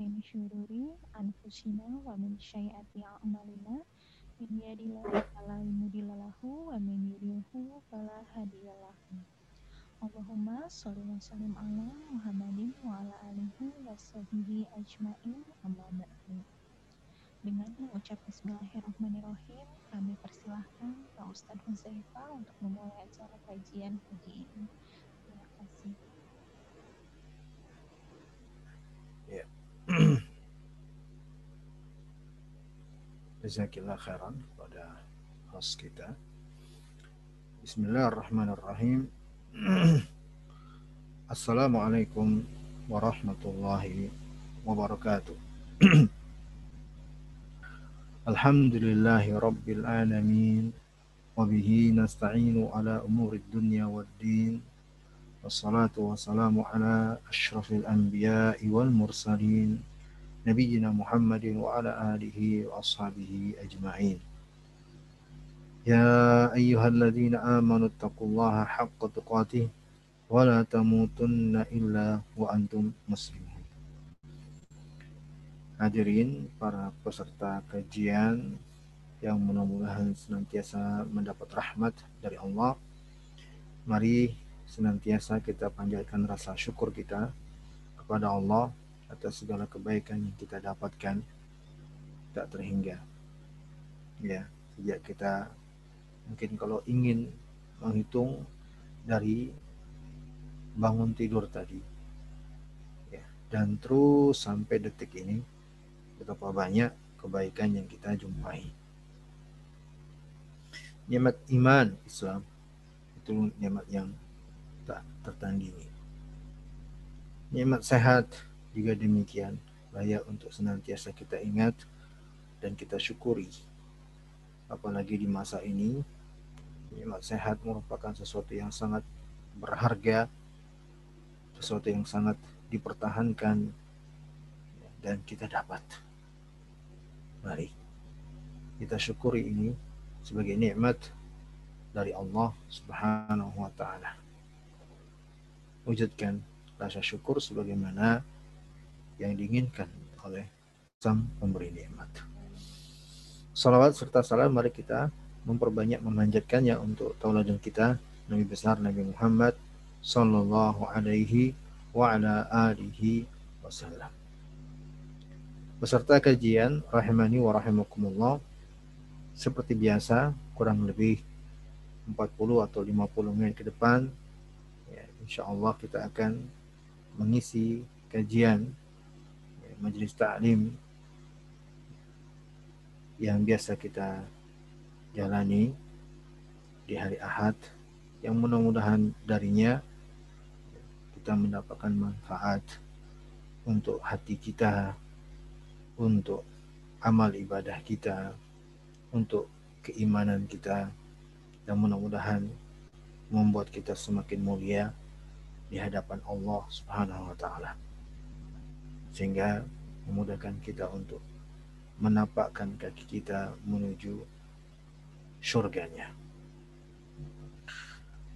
min syururi anfusina wa min syai'ati a'malina min yadillahu fala mudhillalahu wa min yudlilhu fala hadiyalahu Allahumma sholli wa sallim ala Muhammadin wa ala alihi wa sahbihi ajmain amma ba'du dengan mengucap Bismillahirrahmanirrahim, kami persilahkan Pak Ustadz Huzaifah untuk memulai acara kajian pagi ini. Terima kasih. Jazakillah khairan kepada host kita. Bismillahirrahmanirrahim. Assalamualaikum warahmatullahi wabarakatuh. Alhamdulillahi rabbil alamin. Wabihi nasta'inu ala umuri dunya wad din. والصلاة والسلام على أشرف الأنبياء والمرسلين نبينا محمد وعلى آله وأصحابه أجمعين يا أيها الذين آمنوا اتقوا الله حق تقاته ولا تموتن إلا وأنتم مسلمون Hadirin para peserta kajian yang mudah-mudahan senantiasa mendapat rahmat dari Allah. Mari senantiasa kita panjatkan rasa syukur kita kepada Allah atas segala kebaikan yang kita dapatkan tak terhingga. Ya, sejak kita mungkin kalau ingin menghitung dari bangun tidur tadi ya, dan terus sampai detik ini betapa banyak kebaikan yang kita jumpai. Nikmat iman Islam itu nikmat yang tertandingi. Nikmat sehat juga demikian layak untuk senantiasa kita ingat dan kita syukuri. Apalagi di masa ini, nikmat sehat merupakan sesuatu yang sangat berharga, sesuatu yang sangat dipertahankan dan kita dapat. Mari kita syukuri ini sebagai nikmat dari Allah Subhanahu wa taala. Wujudkan rasa syukur sebagaimana yang diinginkan oleh Sang Pemberi nikmat. Salawat serta salam mari kita memperbanyak memanjatkannya untuk tauladan kita Nabi besar Nabi Muhammad sallallahu alaihi wa ala alihi wasallam. Beserta kajian rahimani wa rahimakumullah seperti biasa kurang lebih 40 atau 50 menit ke depan insya Allah kita akan mengisi kajian majelis taklim yang biasa kita jalani di hari Ahad. Yang mudah-mudahan darinya kita mendapatkan manfaat untuk hati kita untuk amal ibadah kita, untuk keimanan kita, dan mudah-mudahan membuat kita semakin mulia di hadapan Allah Subhanahu wa taala. Sehingga memudahkan kita untuk menapakkan kaki kita menuju surganya.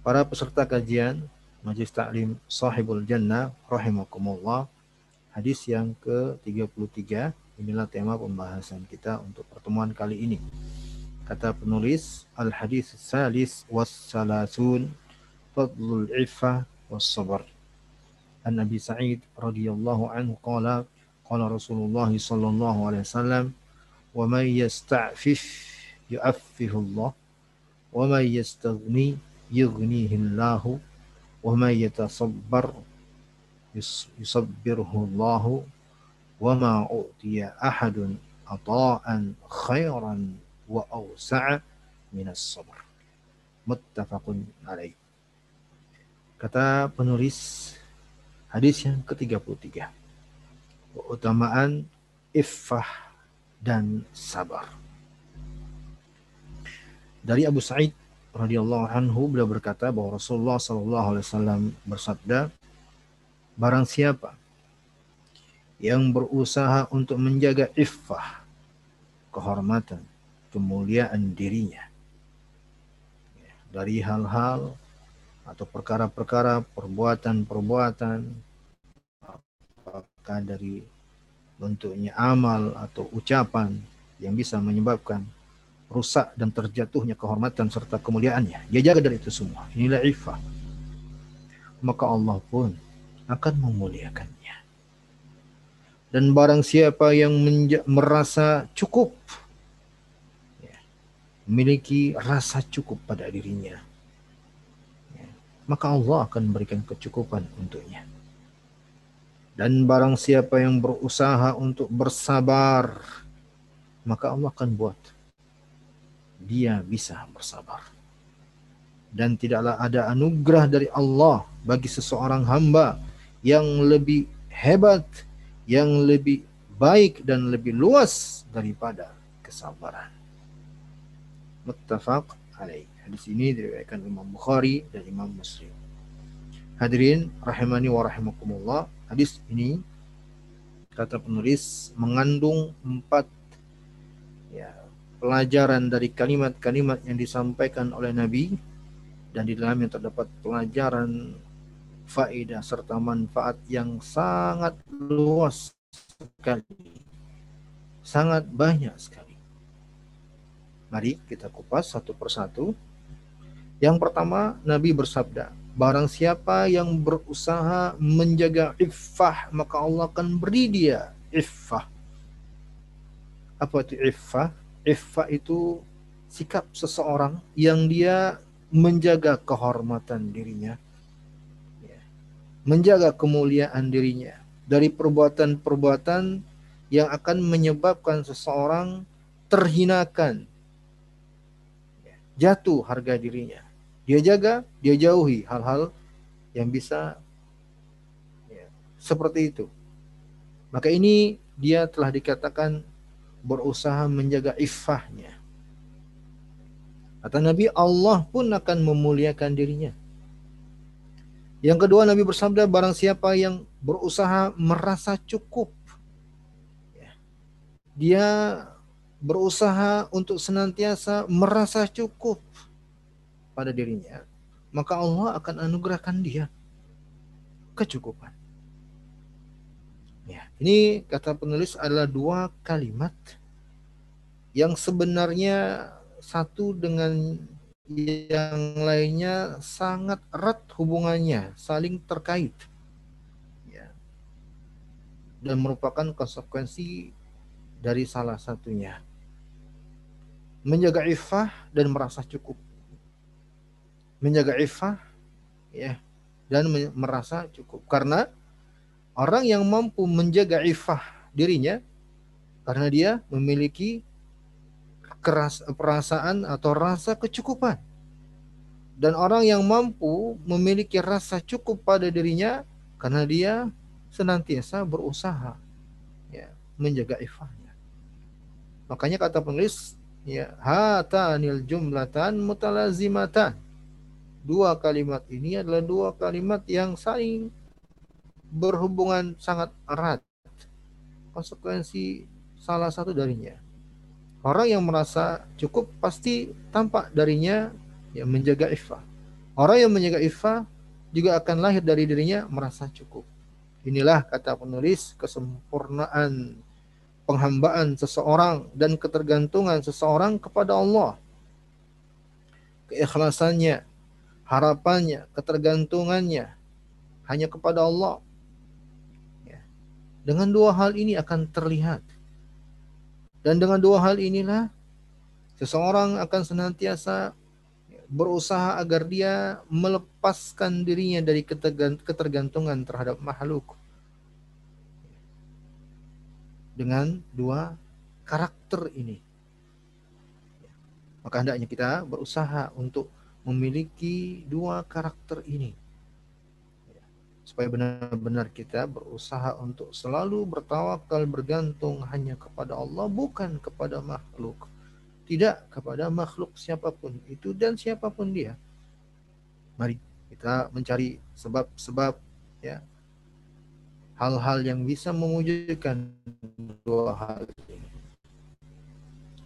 Para peserta kajian Majlis Taklim Sahibul Jannah rahimakumullah hadis yang ke-33 Inilah tema pembahasan kita untuk pertemuan kali ini. Kata penulis, Al-Hadis Salis was Salasun Fadlul Iffah والصبر. عن أبي سعيد رضي الله عنه قال قال رسول الله صلى الله عليه وسلم ومن يستعفف يعفه الله ومن يستغني يغنيه الله ومن يتصبر يصبره الله وما أعطي أحد عطاء خيرا وأوسع من الصبر. متفق عليه. Kata penulis hadis yang ke-33 keutamaan iffah dan sabar dari Abu Sa'id radhiyallahu anhu beliau berkata bahwa Rasulullah sallallahu alaihi wasallam bersabda barang siapa yang berusaha untuk menjaga iffah, kehormatan, kemuliaan dirinya. Ya, dari hal-hal atau perkara-perkara, perbuatan-perbuatan, apakah dari bentuknya amal atau ucapan yang bisa menyebabkan rusak dan terjatuhnya kehormatan serta kemuliaannya. Dia jaga dari itu semua. Inilah ifah. Maka Allah pun akan memuliakannya. Dan barang siapa yang merasa cukup, ya, memiliki rasa cukup pada dirinya, ya, maka Allah akan memberikan kecukupan untuknya. Dan barang siapa yang berusaha untuk bersabar, maka Allah akan buat dia bisa bersabar. Dan tidaklah ada anugerah dari Allah bagi seseorang hamba yang lebih hebat, yang lebih baik dan lebih luas daripada kesabaran. Muttafaq alaih. Hadis ini diriwayatkan Imam Bukhari dan Imam Muslim. Hadirin rahimani wa rahimakumullah. Hadis ini kata penulis mengandung empat ya, pelajaran dari kalimat-kalimat yang disampaikan oleh Nabi dan di dalamnya terdapat pelajaran faedah serta manfaat yang sangat luas sekali. Sangat banyak sekali. Mari kita kupas satu persatu. Yang pertama, Nabi bersabda, Barang siapa yang berusaha menjaga iffah, maka Allah akan beri dia iffah. Apa itu iffah? Iffah itu sikap seseorang yang dia menjaga kehormatan dirinya, ya. menjaga kemuliaan dirinya dari perbuatan-perbuatan yang akan menyebabkan seseorang terhinakan, ya. jatuh harga dirinya. Dia jaga, dia jauhi hal-hal yang bisa ya, seperti itu. Maka ini dia telah dikatakan berusaha menjaga iffahnya. Kata Nabi, Allah pun akan memuliakan dirinya. Yang kedua Nabi bersabda, barang siapa yang berusaha merasa cukup. Ya, dia berusaha untuk senantiasa merasa cukup pada dirinya, maka Allah akan anugerahkan dia kecukupan. Ya, ini kata penulis adalah dua kalimat yang sebenarnya satu dengan yang lainnya sangat erat hubungannya, saling terkait. Ya. Dan merupakan konsekuensi dari salah satunya. Menjaga iffah dan merasa cukup menjaga iffah ya dan merasa cukup. Karena orang yang mampu menjaga iffah dirinya karena dia memiliki keras perasaan atau rasa kecukupan. Dan orang yang mampu memiliki rasa cukup pada dirinya karena dia senantiasa berusaha ya menjaga iffahnya. Makanya kata penulis ya hatanil jumlatan mutalazimatan dua kalimat ini adalah dua kalimat yang saling berhubungan sangat erat. Konsekuensi salah satu darinya. Orang yang merasa cukup pasti tampak darinya yang menjaga iffah. Orang yang menjaga iffah juga akan lahir dari dirinya merasa cukup. Inilah kata penulis kesempurnaan penghambaan seseorang dan ketergantungan seseorang kepada Allah. Keikhlasannya harapannya, ketergantungannya hanya kepada Allah. Ya. Dengan dua hal ini akan terlihat. Dan dengan dua hal inilah seseorang akan senantiasa berusaha agar dia melepaskan dirinya dari ketergantungan terhadap makhluk. Dengan dua karakter ini. Maka hendaknya kita berusaha untuk memiliki dua karakter ini. Supaya benar-benar kita berusaha untuk selalu bertawakal bergantung hanya kepada Allah bukan kepada makhluk. Tidak kepada makhluk siapa pun itu dan siapa pun dia. Mari kita mencari sebab-sebab ya hal-hal yang bisa mewujudkan dua hal ini.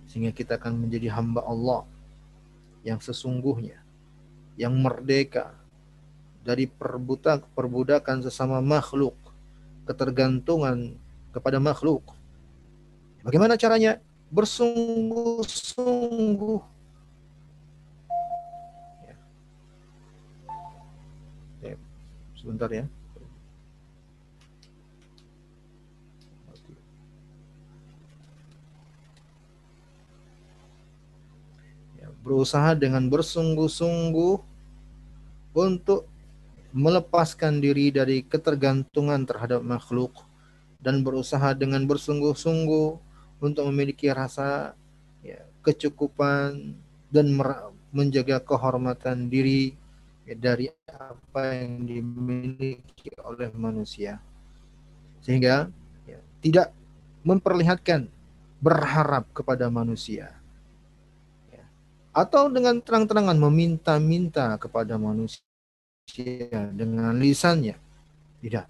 Sehingga kita akan menjadi hamba Allah yang sesungguhnya yang merdeka dari perbudak perbudakan sesama makhluk, ketergantungan kepada makhluk. Bagaimana caranya? Bersungguh-sungguh. Ya. Ya, sebentar ya. ya berusaha dengan bersungguh-sungguh untuk melepaskan diri dari ketergantungan terhadap makhluk dan berusaha dengan bersungguh-sungguh untuk memiliki rasa ya, kecukupan dan menjaga kehormatan diri ya, dari apa yang dimiliki oleh manusia sehingga ya, tidak memperlihatkan berharap kepada manusia. Atau dengan terang-terangan meminta-minta kepada manusia dengan lisannya tidak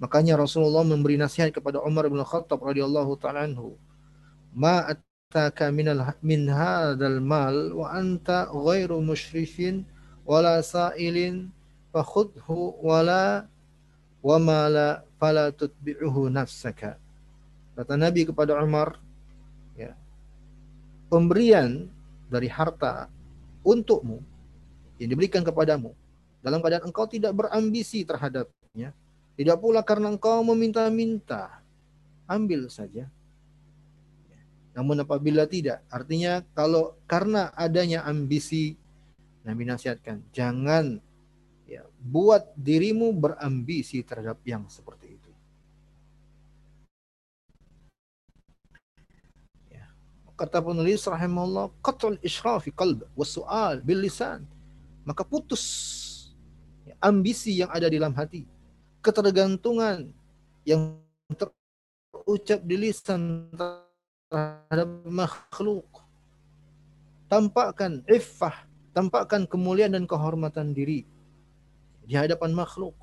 Makanya Rasulullah memberi nasihat kepada Umar bin Khattab radhiyallahu taala anhu. Ma ataka minal min hadzal mal wa anta ghairu musyrifin wala sa'ilin fakhudhu wala wa ma la fala tutbi'uhu nafsaka. Kata Nabi kepada Umar, ya, pemberian dari harta untukmu yang diberikan kepadamu dalam keadaan engkau tidak berambisi terhadapnya tidak pula karena engkau meminta-minta. Ambil saja. Namun apabila tidak, artinya kalau karena adanya ambisi, Nabi nasihatkan, jangan ya, buat dirimu berambisi terhadap yang seperti itu. Ya. Kata penulis rahimahullah, qatul israfi qalb wasu'al bil lisan. Maka putus ambisi yang ada di dalam hati ketergantungan yang terucap di lisan terhadap makhluk. Tampakkan iffah, tampakkan kemuliaan dan kehormatan diri di hadapan makhluk.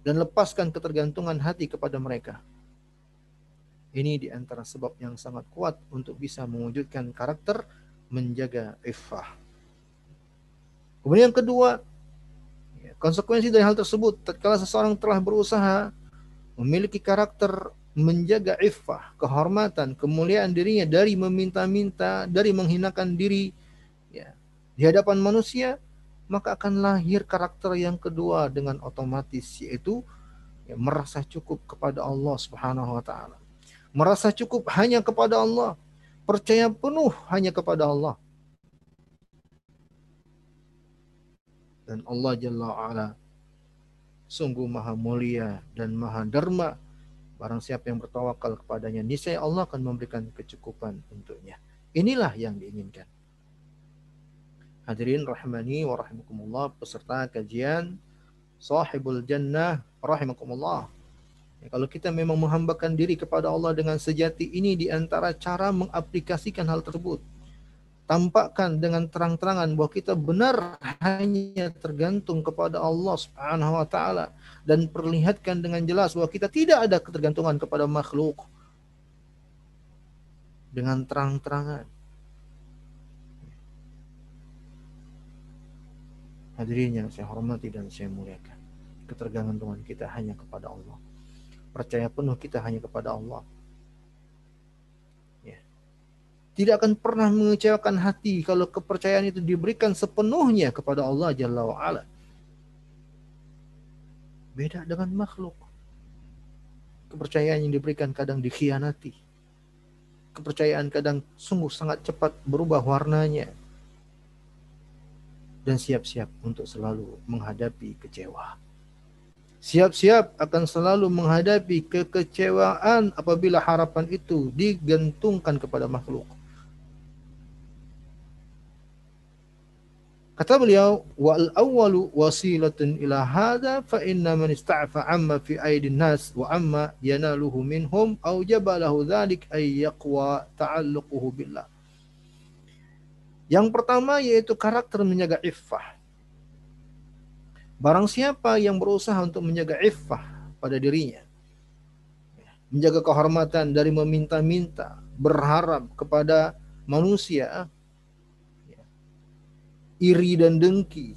Dan lepaskan ketergantungan hati kepada mereka. Ini di antara sebab yang sangat kuat untuk bisa mewujudkan karakter menjaga iffah. Kemudian yang kedua, Konsekuensi dari hal tersebut, tatkala seseorang telah berusaha memiliki karakter menjaga iffah, kehormatan, kemuliaan dirinya dari meminta-minta, dari menghinakan diri ya, di hadapan manusia, maka akan lahir karakter yang kedua dengan otomatis yaitu ya, merasa cukup kepada Allah Subhanahu wa taala. Merasa cukup hanya kepada Allah, percaya penuh hanya kepada Allah. dan Allah Jalla wa'ala sungguh maha mulia dan maha derma. Barang siapa yang bertawakal kepadanya niscaya Allah akan memberikan kecukupan untuknya. Inilah yang diinginkan. Hadirin rahmani wa rahimakumullah peserta kajian sahibul jannah rahimakumullah ya, kalau kita memang menghambakan diri kepada Allah dengan sejati ini di antara cara mengaplikasikan hal tersebut tampakkan dengan terang-terangan bahwa kita benar hanya tergantung kepada Allah Subhanahu wa taala dan perlihatkan dengan jelas bahwa kita tidak ada ketergantungan kepada makhluk dengan terang-terangan. Hadirin yang saya hormati dan saya muliakan. Ketergantungan kita hanya kepada Allah. Percaya penuh kita hanya kepada Allah tidak akan pernah mengecewakan hati kalau kepercayaan itu diberikan sepenuhnya kepada Allah Jalla wa'ala. Beda dengan makhluk. Kepercayaan yang diberikan kadang dikhianati. Kepercayaan kadang sungguh sangat cepat berubah warnanya. Dan siap-siap untuk selalu menghadapi kecewa. Siap-siap akan selalu menghadapi kekecewaan apabila harapan itu digantungkan kepada makhluk. Kata beliau, wal awwalu wasilatun ila hadha fa inna man ista'fa amma fi aidin nas wa amma yanaluhu minhum aw jabalahu dhalik ay yaqwa ta'alluquhu billah. Yang pertama yaitu karakter menjaga iffah. Barang siapa yang berusaha untuk menjaga iffah pada dirinya, menjaga kehormatan dari meminta-minta, berharap kepada manusia, iri dan dengki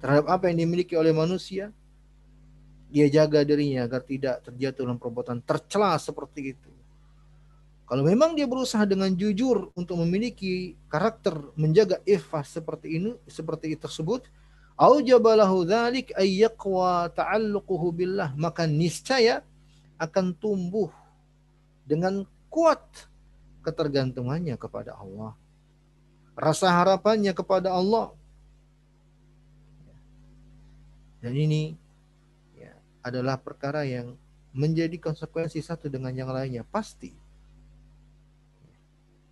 terhadap apa yang dimiliki oleh manusia, dia jaga dirinya agar tidak terjatuh dalam perbuatan tercela seperti itu. Kalau memang dia berusaha dengan jujur untuk memiliki karakter menjaga iffah seperti ini, seperti itu tersebut, aujabalahu dzalik ay yaqwa ta'alluquhu billah, maka niscaya akan tumbuh dengan kuat ketergantungannya kepada Allah. Rasa harapannya kepada Allah. Dan ini adalah perkara yang menjadi konsekuensi satu dengan yang lainnya pasti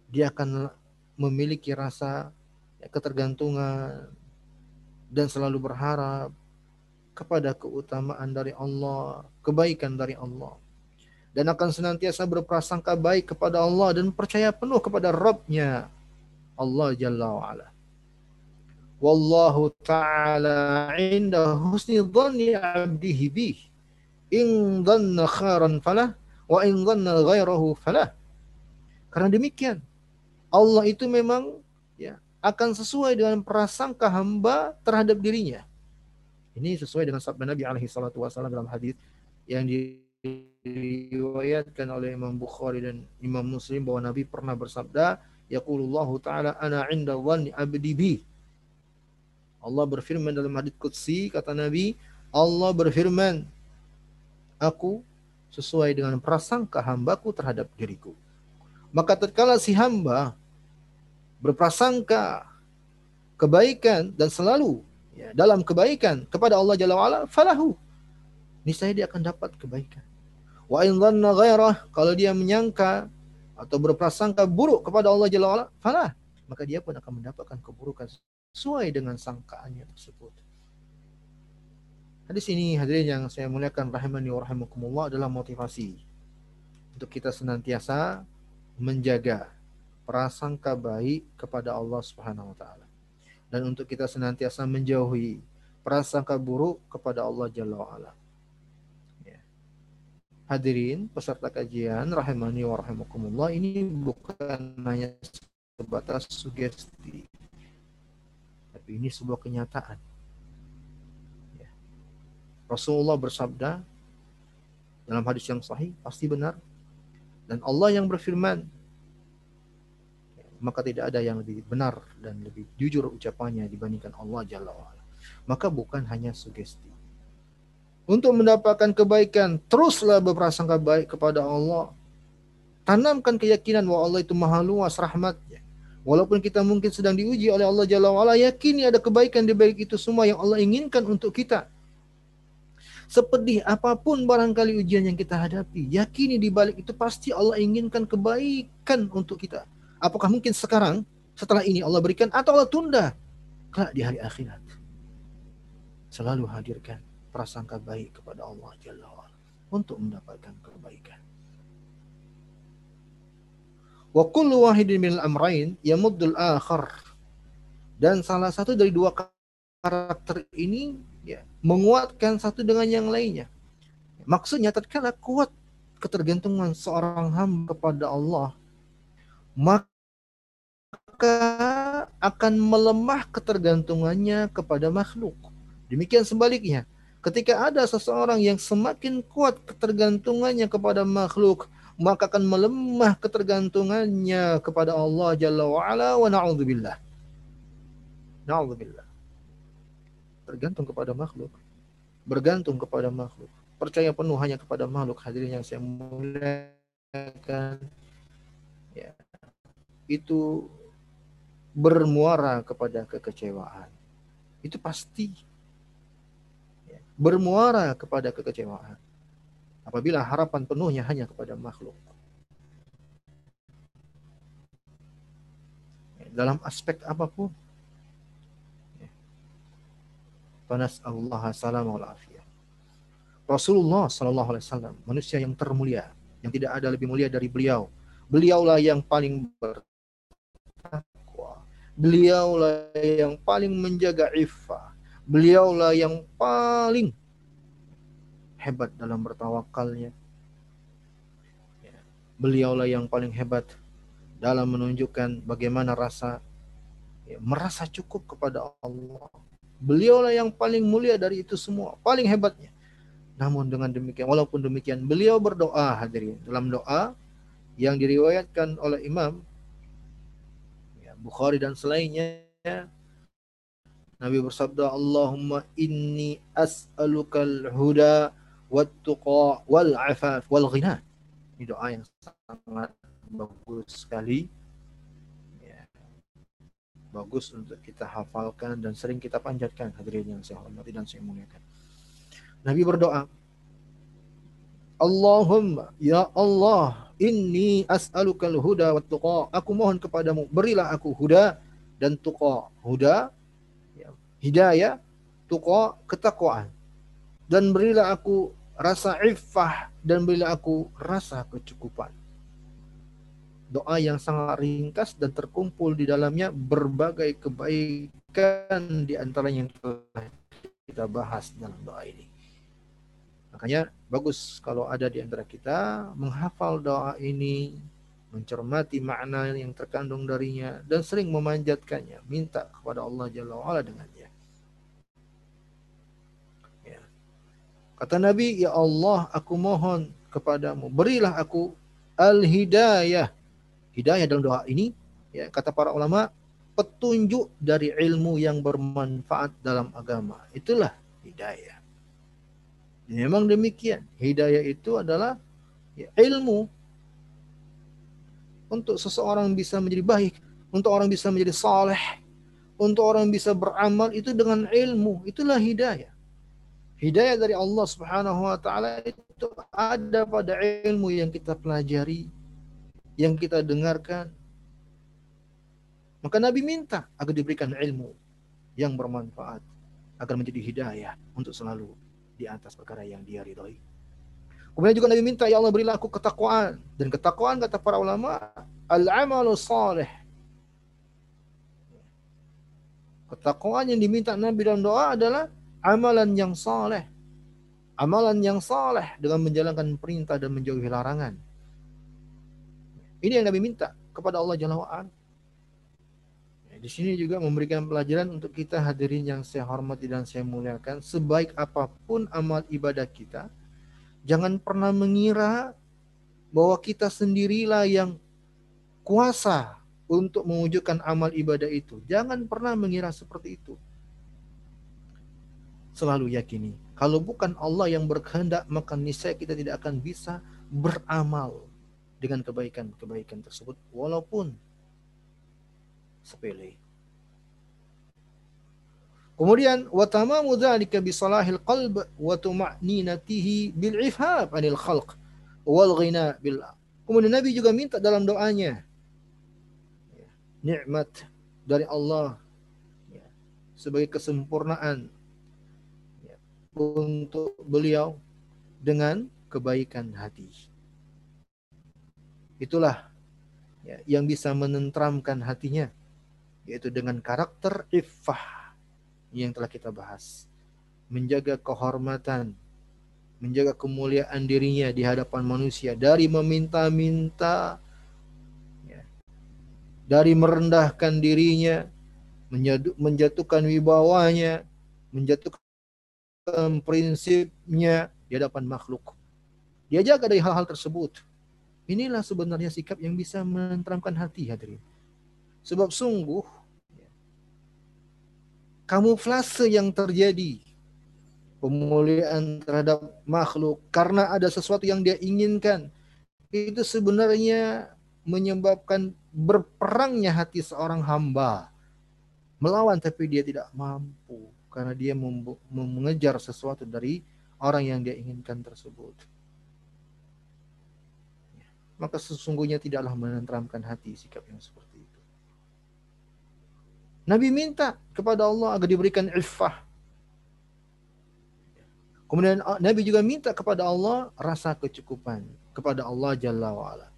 dia akan memiliki rasa ketergantungan dan selalu berharap kepada keutamaan dari Allah, kebaikan dari Allah. Dan akan senantiasa berprasangka baik kepada Allah dan percaya penuh kepada Rabbnya Allah Jalla wa'ala. Wallahu ta'ala inda husni dhanni abdihi bih. In dhanna khairan falah wa in dhanna ghairahu falah. Karena demikian Allah itu memang akan sesuai dengan prasangka hamba terhadap dirinya. Ini sesuai dengan sabda Nabi alaihi salatu wasallam dalam hadis yang diriwayatkan oleh Imam Bukhari dan Imam Muslim bahwa Nabi pernah bersabda, yaqulullahu taala ana 'inda dhanni abdi bi Allah berfirman dalam hadis qudsi kata Nabi, Allah berfirman, aku sesuai dengan prasangka hambaku terhadap diriku. Maka tatkala si hamba berprasangka kebaikan dan selalu ya, dalam kebaikan kepada Allah Jalla wa'ala, falahu. Niscaya dia akan dapat kebaikan. Wa in dhanna ghairah, kalau dia menyangka atau berprasangka buruk kepada Allah Jalla wa'ala, falah. Maka dia pun akan mendapatkan keburukan sesuai dengan sangkaannya tersebut. Hadis ini hadirin yang saya muliakan rahimani wa rahimakumullah adalah motivasi untuk kita senantiasa menjaga prasangka baik kepada Allah Subhanahu wa taala. Dan untuk kita senantiasa menjauhi prasangka buruk kepada Allah Jalla wa ala. Ya. Hadirin peserta kajian rahimani wa rahimakumullah ini bukan hanya sebatas sugesti tapi ini sebuah kenyataan. Ya. Rasulullah bersabda dalam hadis yang sahih pasti benar dan Allah yang berfirman maka tidak ada yang lebih benar dan lebih jujur ucapannya dibandingkan Allah Jalla wa'ala. Maka bukan hanya sugesti. Untuk mendapatkan kebaikan, teruslah berprasangka baik kepada Allah. Tanamkan keyakinan bahwa Allah itu maha luas rahmatnya. Walaupun kita mungkin sedang diuji oleh Allah Jalla wa'ala, yakini ada kebaikan di balik itu semua yang Allah inginkan untuk kita. Sepedih apa pun barangkali ujian yang kita hadapi, yakini di balik itu pasti Allah inginkan kebaikan untuk kita. Apakah mungkin sekarang, setelah ini Allah berikan, atau Allah tunda? Kelak di hari akhirat. Selalu hadirkan prasangka baik kepada Allah Jalla untuk mendapatkan kebaikan. Wa kullu wahidin minal amrain yamuddul akhar. Dan salah satu dari dua karakter ini ya, menguatkan satu dengan yang lainnya. Maksudnya tatkala kuat ketergantungan seorang hamba kepada Allah, maka akan melemah ketergantungannya kepada makhluk. Demikian sebaliknya, ketika ada seseorang yang semakin kuat ketergantungannya kepada makhluk, maka akan melemah ketergantungannya kepada Allah Jalla wa'ala wa na'udzubillah. Na'udzubillah. Tergantung kepada makhluk. Bergantung kepada makhluk. Percaya penuh hanya kepada makhluk hadirin yang saya muliakan. Ya. Itu bermuara kepada kekecewaan. Itu pasti. Ya. Bermuara kepada kekecewaan apabila harapan penuhnya hanya kepada makhluk. Dalam aspek apa pun. Panas Allah salam. Rasulullah sallallahu alaihi wasallam, manusia yang termulia, yang tidak ada lebih mulia dari beliau. Beliaulah yang paling bertakwa. Beliaulah yang paling menjaga iffah. Beliaulah yang paling hebat dalam bertawakalnya. Ya. Beliaulah yang paling hebat dalam menunjukkan bagaimana rasa ya, merasa cukup kepada Allah. Beliaulah yang paling mulia dari itu semua, paling hebatnya. Namun dengan demikian, walaupun demikian, beliau berdoa hadirin dalam doa yang diriwayatkan oleh Imam Bukhari dan selainnya. Nabi bersabda, Allahumma inni as'alukal huda wat tuqa wal afaf wal ghina. Ini doa yang sangat bagus sekali. Ya. Bagus untuk kita hafalkan dan sering kita panjatkan hadirin yang saya hormati dan saya muliakan. Nabi berdoa, Allahumma ya Allah inni as'alukal huda wa tuqa. Aku mohon kepadamu berilah aku huda dan tuqa. Huda ya, hidayah, tuqa ketakwaan. Dan berilah aku rasa iffah dan berilah aku rasa kecukupan. Doa yang sangat ringkas dan terkumpul di dalamnya berbagai kebaikan di antara yang telah kita bahas dalam doa ini. Makanya bagus kalau ada di antara kita menghafal doa ini, mencermati makna yang terkandung darinya dan sering memanjatkannya, minta kepada Allah Jalla wa'ala dengannya. Ya. Kata Nabi, Ya Allah, aku mohon kepadamu, berilah aku al-hidayah. Hidayah dalam doa ini, ya kata para ulama, petunjuk dari ilmu yang bermanfaat dalam agama. Itulah hidayah. Memang demikian. Hidayah itu adalah ilmu untuk seseorang bisa menjadi baik, untuk orang bisa menjadi saleh, untuk orang bisa beramal itu dengan ilmu. Itulah hidayah. Hidayah dari Allah Subhanahu wa taala itu ada pada ilmu yang kita pelajari, yang kita dengarkan. Maka Nabi minta agar diberikan ilmu yang bermanfaat agar menjadi hidayah untuk selalu di atas perkara yang dia ridhoi. Kemudian juga Nabi minta, Ya Allah berilah aku ketakwaan. Dan ketakwaan kata para ulama, al-amalu salih. Ketakwaan yang diminta Nabi dalam doa adalah amalan yang saleh. Amalan yang saleh dengan menjalankan perintah dan menjauhi larangan. Ini yang Nabi minta kepada Allah Jalla wa'ala. Di sini juga memberikan pelajaran untuk kita hadirin yang saya hormati dan saya muliakan. Sebaik apa pun amal ibadah kita, jangan pernah mengira bahwa kita sendirilah yang kuasa untuk mewujudkan amal ibadah itu. Jangan pernah mengira seperti itu. Selalu yakini, kalau bukan Allah yang berkehendak, maka niscaya kita tidak akan bisa beramal dengan kebaikan-kebaikan tersebut. Walaupun sepele. Kemudian wa tamamu dzalika bi salahil qalb wa tuma'ninatihi bil ifhab anil khalq wal ghina bil Kemudian Nabi juga minta dalam doanya ya, nikmat dari Allah ya, sebagai kesempurnaan ya, untuk beliau dengan kebaikan hati. Itulah ya, yang bisa menentramkan hatinya yaitu dengan karakter iffah yang telah kita bahas. Menjaga kehormatan, menjaga kemuliaan dirinya di hadapan manusia dari meminta-minta, ya, dari merendahkan dirinya, menjatuhkan wibawanya, menjatuhkan prinsipnya di hadapan makhluk. Dia jaga dari hal-hal tersebut. Inilah sebenarnya sikap yang bisa menenteramkan hati hadirin. Sebab sungguh kamuflase yang terjadi pemuliaan terhadap makhluk karena ada sesuatu yang dia inginkan. Itu sebenarnya menyebabkan berperangnya hati seorang hamba melawan tapi dia tidak mampu karena dia mengejar sesuatu dari orang yang dia inginkan tersebut. Maka sesungguhnya tidaklah menenteramkan hati sikap yang seperti Nabi minta kepada Allah agar diberikan iffah. Kemudian ah, Nabi juga minta kepada Allah rasa kecukupan kepada Allah Jalla wa'ala.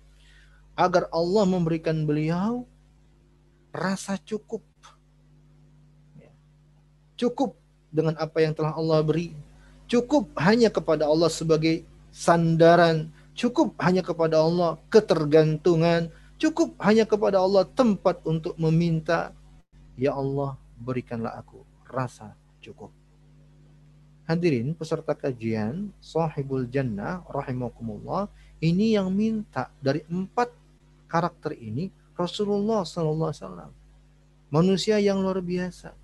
Agar Allah memberikan beliau rasa cukup. Ya. Cukup dengan apa yang telah Allah beri. Cukup hanya kepada Allah sebagai sandaran. Cukup hanya kepada Allah ketergantungan. Cukup hanya kepada Allah tempat untuk meminta Ya Allah, berikanlah aku rasa cukup. hadirin peserta kajian sahibul jannah rahimakumullah ini yang minta dari empat karakter ini Rasulullah sallallahu alaihi wasallam. Manusia yang luar biasa.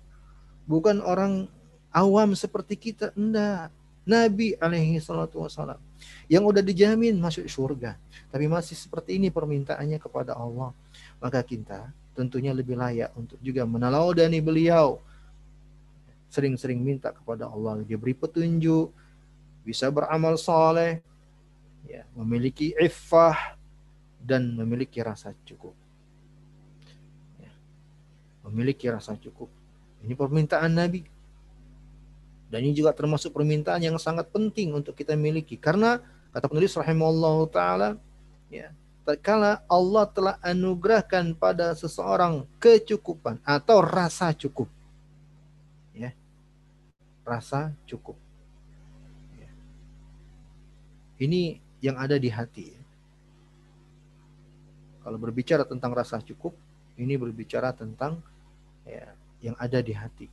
Bukan orang awam seperti kita enggak. Nabi alaihi salatu wasallam. Yang udah dijamin masuk surga. Tapi masih seperti ini permintaannya kepada Allah. Maka kita tentunya lebih layak untuk juga meneladani beliau sering-sering minta kepada Allah diberi petunjuk, bisa beramal soleh, ya, memiliki iffah dan memiliki rasa cukup. Ya, memiliki rasa cukup. Ini permintaan Nabi. Dan ini juga termasuk permintaan yang sangat penting untuk kita miliki karena kata penulis rahimahullah taala ya tatkala Allah telah anugerahkan pada seseorang kecukupan atau rasa cukup rasa cukup. Ya. Ini yang ada di hati. Kalau berbicara tentang rasa cukup, ini berbicara tentang ya, yang ada di hati.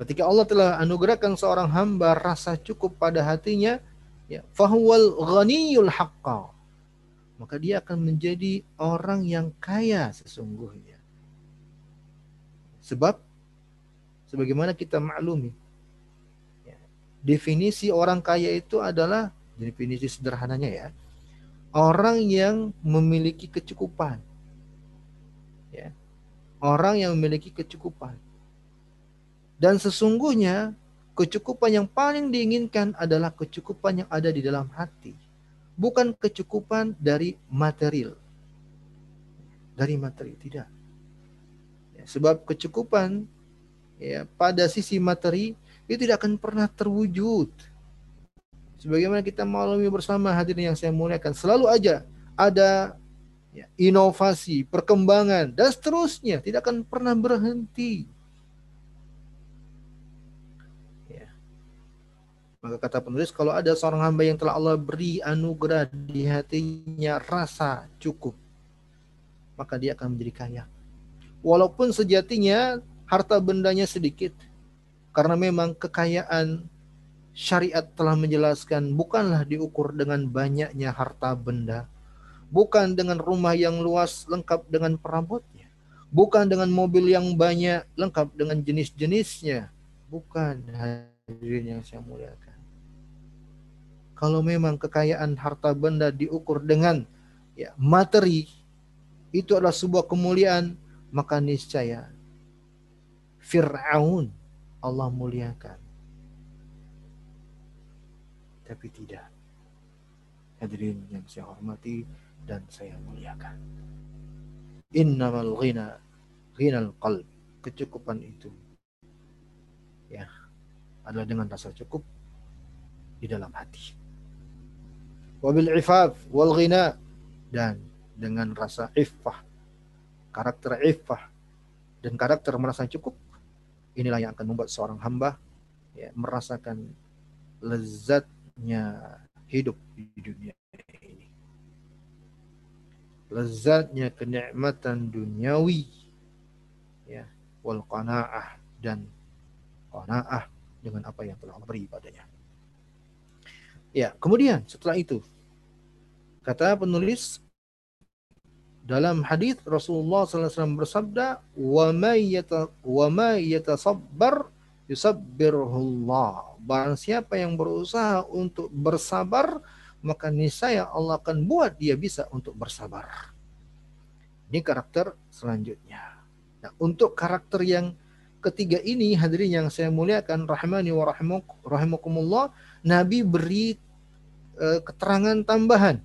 Ketika Allah telah anugerahkan seorang hamba rasa cukup pada hatinya, ya, fahuwal ghaniyul haqqa. Maka dia akan menjadi orang yang kaya sesungguhnya. Sebab sebagaimana kita maklumi. Ya. Definisi orang kaya itu adalah definisi sederhananya ya. Orang yang memiliki kecukupan. Ya. Orang yang memiliki kecukupan. Dan sesungguhnya kecukupan yang paling diinginkan adalah kecukupan yang ada di dalam hati. Bukan kecukupan dari material. Dari materi, tidak. Ya, sebab kecukupan ya pada sisi materi itu tidak akan pernah terwujud. Sebagaimana kita maklumi bersama hadirin yang saya muliakan, selalu aja ada ya, inovasi, perkembangan dan seterusnya, tidak akan pernah berhenti. Maka kata penulis, kalau ada seorang hamba yang telah Allah beri anugerah di hatinya rasa cukup, maka dia akan menjadi kaya. Walaupun sejatinya harta bendanya sedikit. Karena memang kekayaan syariat telah menjelaskan bukanlah diukur dengan banyaknya harta benda. Bukan dengan rumah yang luas lengkap dengan perabotnya. Bukan dengan mobil yang banyak lengkap dengan jenis-jenisnya. Bukan hadirin yang saya muliakan. Kalau memang kekayaan harta benda diukur dengan ya, materi, itu adalah sebuah kemuliaan, maka niscaya Fir'aun Allah muliakan. Tapi tidak. Hadirin yang saya hormati dan saya muliakan. Innamal ghina ghinal qalb. Kecukupan itu ya adalah dengan rasa cukup di dalam hati. Wabil ifaf wal ghina dan dengan rasa iffah karakter iffah dan karakter merasa cukup inilah yang akan membuat seorang hamba ya, merasakan lezatnya hidup di dunia ini. Lezatnya kenikmatan duniawi ya, wal qanaah dan qanaah dengan apa yang telah Allah beri padanya. Ya, kemudian setelah itu kata penulis dalam hadis Rasulullah SAW bersabda, "Wa may yata wa may yatasabbar yusabbirullah." Barang siapa yang berusaha untuk bersabar, maka niscaya Allah akan buat dia bisa untuk bersabar. Ini karakter selanjutnya. Nah, untuk karakter yang ketiga ini hadirin yang saya muliakan rahimani wa rahimakumullah, Nabi beri uh, keterangan tambahan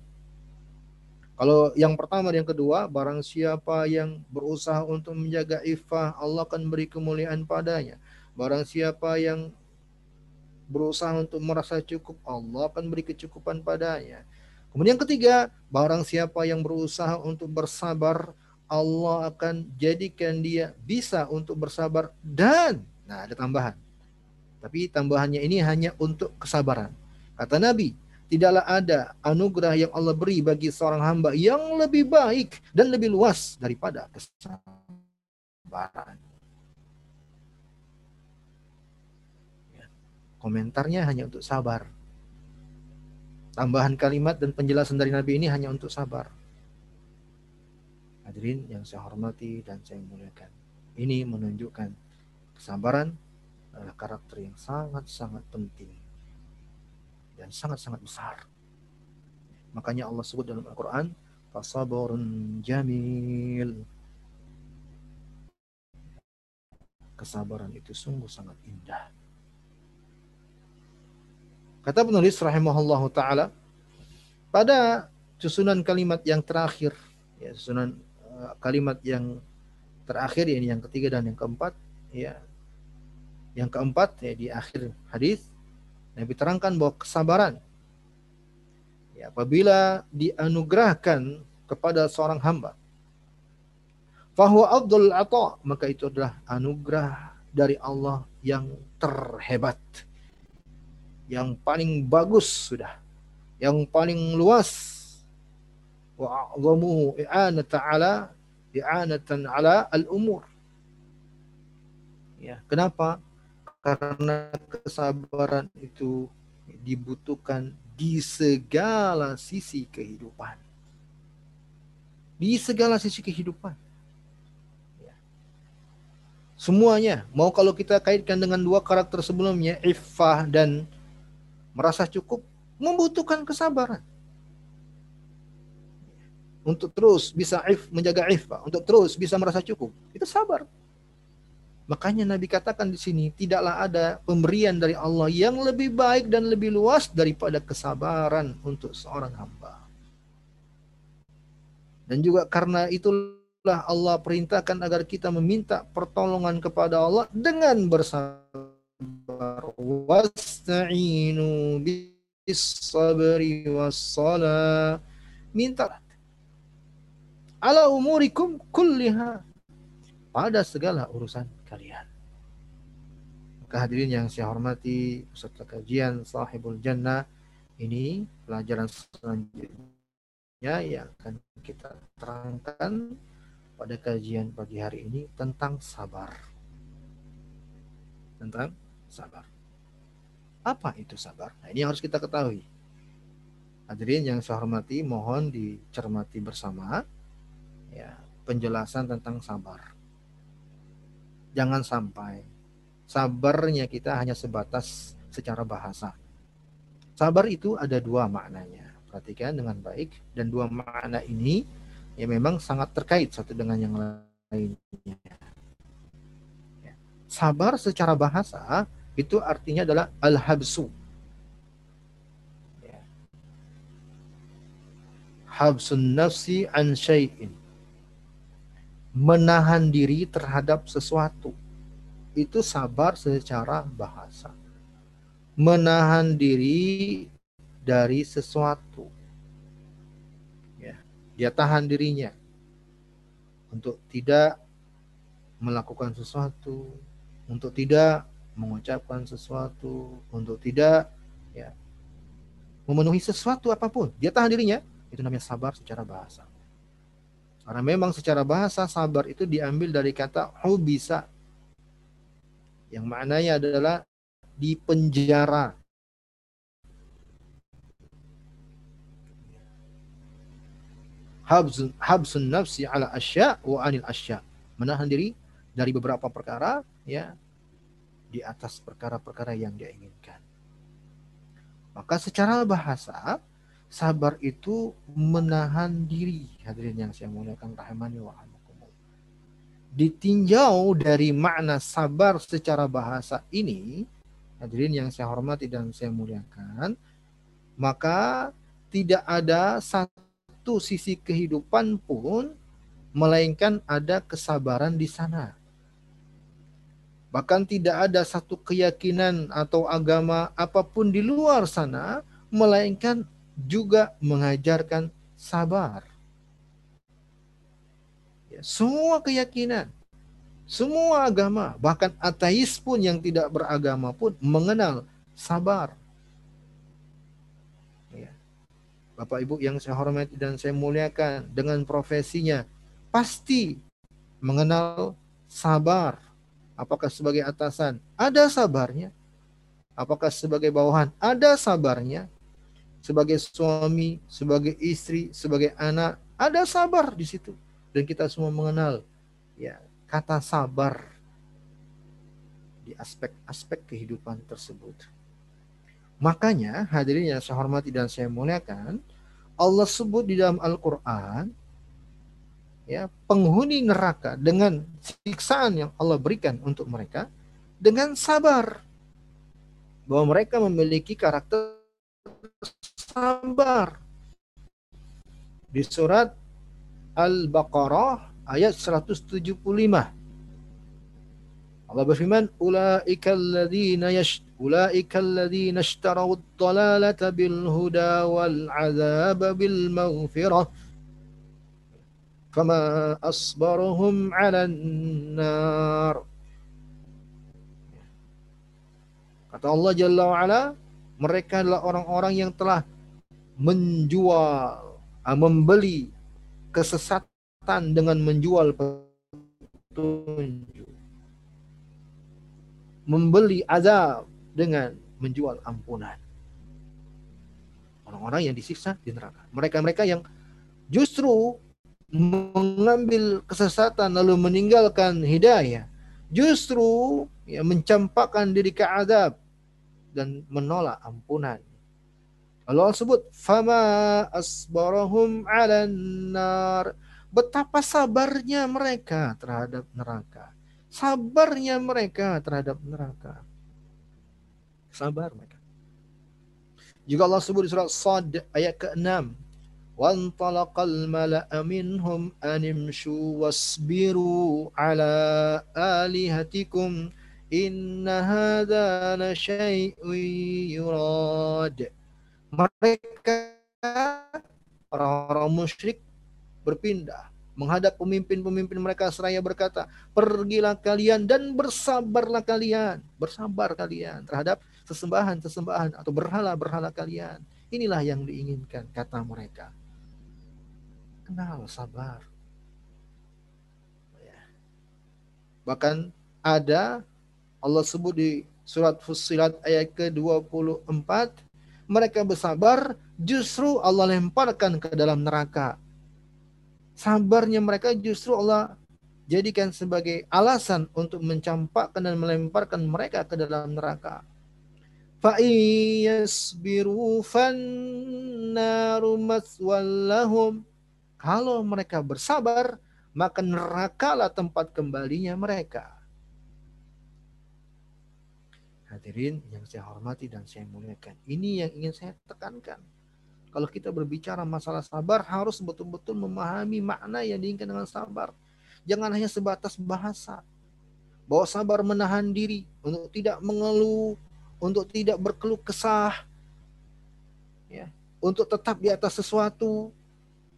kalau yang pertama dan yang kedua, barang siapa yang berusaha untuk menjaga iffah, Allah akan beri kemuliaan padanya. Barang siapa yang berusaha untuk merasa cukup, Allah akan beri kecukupan padanya. Kemudian yang ketiga, barang siapa yang berusaha untuk bersabar, Allah akan jadikan dia bisa untuk bersabar dan nah ada tambahan. Tapi tambahannya ini hanya untuk kesabaran. Kata Nabi, tidaklah ada anugerah yang Allah beri bagi seorang hamba yang lebih baik dan lebih luas daripada kesabaran. komentarnya hanya untuk sabar. Tambahan kalimat dan penjelasan dari Nabi ini hanya untuk sabar. Hadirin yang saya hormati dan saya muliakan. Ini menunjukkan kesabaran adalah karakter yang sangat-sangat penting dan sangat-sangat besar. Makanya Allah sebut dalam Al-Quran, Fasabarun jamil. Kesabaran itu sungguh sangat indah. Kata penulis rahimahullah taala pada susunan kalimat yang terakhir ya susunan uh, kalimat yang terakhir ini yang ketiga dan yang keempat ya yang keempat ya di akhir hadis Nabi terangkan bahwa kesabaran ya, apabila dianugerahkan kepada seorang hamba bahwa Abdul ata maka itu adalah anugerah dari Allah yang terhebat yang paling bagus sudah, yang paling luas. Wa a'zamu i'anata ala i'anatan ala al-umur. Ya, kenapa? Karena kesabaran itu dibutuhkan di segala sisi kehidupan. Di segala sisi kehidupan. Ya. Semuanya, mau kalau kita kaitkan dengan dua karakter sebelumnya, iffah dan merasa cukup membutuhkan kesabaran. Untuk terus bisa if, menjaga iffah, untuk terus bisa merasa cukup, itu sabar. Makanya Nabi katakan di sini, tidaklah ada pemberian dari Allah yang lebih baik dan lebih luas daripada kesabaran untuk seorang hamba. Dan juga karena itulah Allah perintahkan agar kita meminta pertolongan kepada Allah dengan bersabar. Wasta'inu bis sabri was minta. Ala umurikum kulliha. Pada segala urusan kalian maka hadirin yang saya hormati peserta kajian sahibul jannah ini pelajaran selanjutnya yang akan kita terangkan pada kajian pagi hari ini tentang sabar tentang sabar. Apa itu sabar? Nah, ini yang harus kita ketahui. Hadirin yang saya hormati, mohon dicermati bersama ya, penjelasan tentang sabar. Jangan sampai sabarnya kita hanya sebatas secara bahasa. Sabar itu ada dua maknanya. Perhatikan dengan baik dan dua makna ini ya memang sangat terkait satu dengan yang lainnya. Ya. Sabar secara bahasa itu artinya adalah al-habsu. Ya. Habsun nafsi an syai'in. Menahan diri terhadap sesuatu. Itu sabar secara bahasa. Menahan diri dari sesuatu. Ya, dia tahan dirinya untuk tidak melakukan sesuatu, untuk tidak mengucapkan sesuatu, untuk tidak ya memenuhi sesuatu apa pun. Dia tahan dirinya, itu namanya sabar secara bahasa. Karena memang secara bahasa sabar itu diambil dari kata hubisa yang maknanya adalah di penjara. Habsun, habsun nafsi ala asya wa anil asya. Menahan diri dari beberapa perkara ya di atas perkara-perkara yang dia inginkan. Maka secara bahasa, sabar itu menahan diri. Hadirin yang saya muliakan rahimani wa Ditinjau dari makna sabar secara bahasa ini, hadirin yang saya hormati dan saya muliakan, maka tidak ada satu sisi kehidupan pun melainkan ada kesabaran di sana. Bahkan tidak ada satu keyakinan atau agama apa pun di luar sana, melainkan juga mengajarkan sabar. Ya, semua keyakinan, semua agama, bahkan ateis pun yang tidak beragama pun mengenal sabar. Ya. Bapak Ibu yang saya hormati dan saya muliakan dengan profesinya, pasti mengenal sabar apakah sebagai atasan, ada sabarnya. apakah sebagai bawahan ada sabarnya sebagai suami, sebagai istri, sebagai anak, ada sabar di situ. Dan kita semua mengenal ya kata sabar di aspek-aspek kehidupan tersebut. Makanya hadirin yang saya hormati dan saya muliakan, Allah sebut di dalam Al-Qur'an ya penghuni neraka dengan siksaan yang Allah berikan untuk mereka dengan sabar bahwa mereka memiliki karakter sabar. Di surat Al-Baqarah ayat 175. Allah berfirman, "Ulaika alladziina yash ulaika alladziina ishtaraw ad-dalalata bil huda wal 'adzaba bil maghfirah." Fama asbaruhum 'alan nar. Kata Allah Jalla wa ala, mereka adalah orang-orang yang telah menjual, ah, membeli kesesatan dengan menjual petunjuk. Membeli azab dengan menjual ampunan. Orang-orang yang disiksa di neraka. Mereka-mereka yang justru mengambil kesesatan lalu meninggalkan hidayah. Justru ya, mencampakkan diri ke azab dan menolak ampunan. Allah sebut fama asbarahum 'alan nar. Betapa sabarnya mereka terhadap neraka. Sabarnya mereka terhadap neraka. Sabar mereka. Juga Allah sebut di surat Sad ayat ke-6. وانطلق الملأ منهم أن امشوا واصبروا على آلهتكم Inna hadha la syai'un yurad. mereka orang-orang musyrik berpindah menghadap pemimpin-pemimpin mereka seraya berkata, "Pergilah kalian dan bersabarlah kalian, bersabar kalian terhadap sesembahan-sesembahan atau berhala-berhala kalian." Inilah yang diinginkan kata mereka. Kenal sabar. Ya. Bahkan ada Allah sebut di surat Fussilat ayat ke-24, mereka bersabar, justru Allah lemparkan ke dalam neraka. Sabarnya mereka justru Allah jadikan sebagai alasan untuk mencampakkan dan melemparkan mereka ke dalam neraka. Maswallahum. Kalau mereka bersabar, maka nerakalah tempat kembalinya mereka. Hadirin yang saya hormati dan saya muliakan. Ini yang ingin saya tekankan. Kalau kita berbicara masalah sabar harus betul-betul memahami makna yang diinginkan dengan sabar. Jangan hanya sebatas bahasa. Bahwa sabar menahan diri untuk tidak mengeluh, untuk tidak berkeluh kesah. Ya, untuk tetap di atas sesuatu,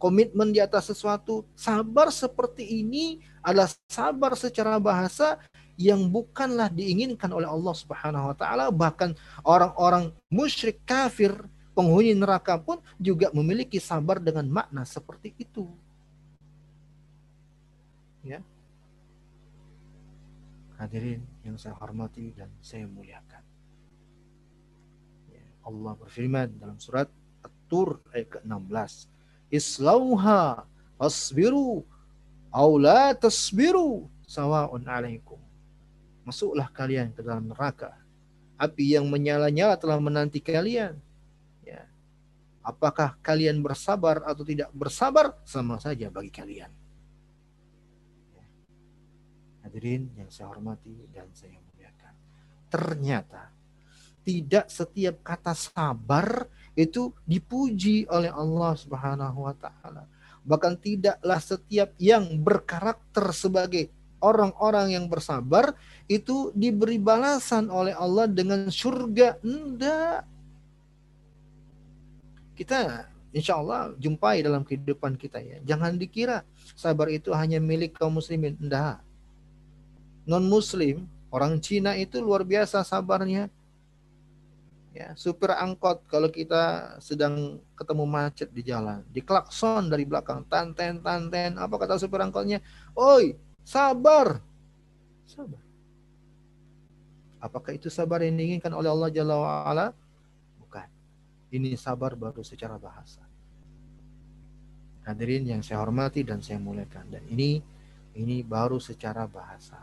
komitmen di atas sesuatu. Sabar seperti ini adalah sabar secara bahasa yang bukanlah diinginkan oleh Allah Subhanahu wa taala bahkan orang-orang musyrik kafir penghuni neraka pun juga memiliki sabar dengan makna seperti itu. Ya. Hadirin yang saya hormati dan saya muliakan. Ya, Allah berfirman dalam surat At-Tur ayat ke-16. Islauha fasbiru aw la tasbiru sawa'un alaikum masuklah kalian ke dalam neraka. Api yang menyala-nyala telah menanti kalian. Ya. Apakah kalian bersabar atau tidak bersabar sama saja bagi kalian. Ya. Hadirin yang saya hormati dan saya muliakan. Ternyata tidak setiap kata sabar itu dipuji oleh Allah Subhanahu wa taala. Bahkan tidaklah setiap yang berkarakter sebagai orang-orang yang bersabar itu diberi balasan oleh Allah dengan surga. Enggak. Kita insya Allah jumpai dalam kehidupan kita ya. Jangan dikira sabar itu hanya milik kaum muslimin. Enggak. Non muslim, orang Cina itu luar biasa sabarnya. Ya, supir angkot kalau kita sedang ketemu macet di jalan, diklakson dari belakang, tanten tanten, apa kata supir angkotnya? Oi, Sabar. Sabar. Apakah itu sabar yang diinginkan oleh Allah Jalla wa'ala? Bukan. Ini sabar baru secara bahasa. Hadirin yang saya hormati dan saya muliakan. Dan ini ini baru secara bahasa.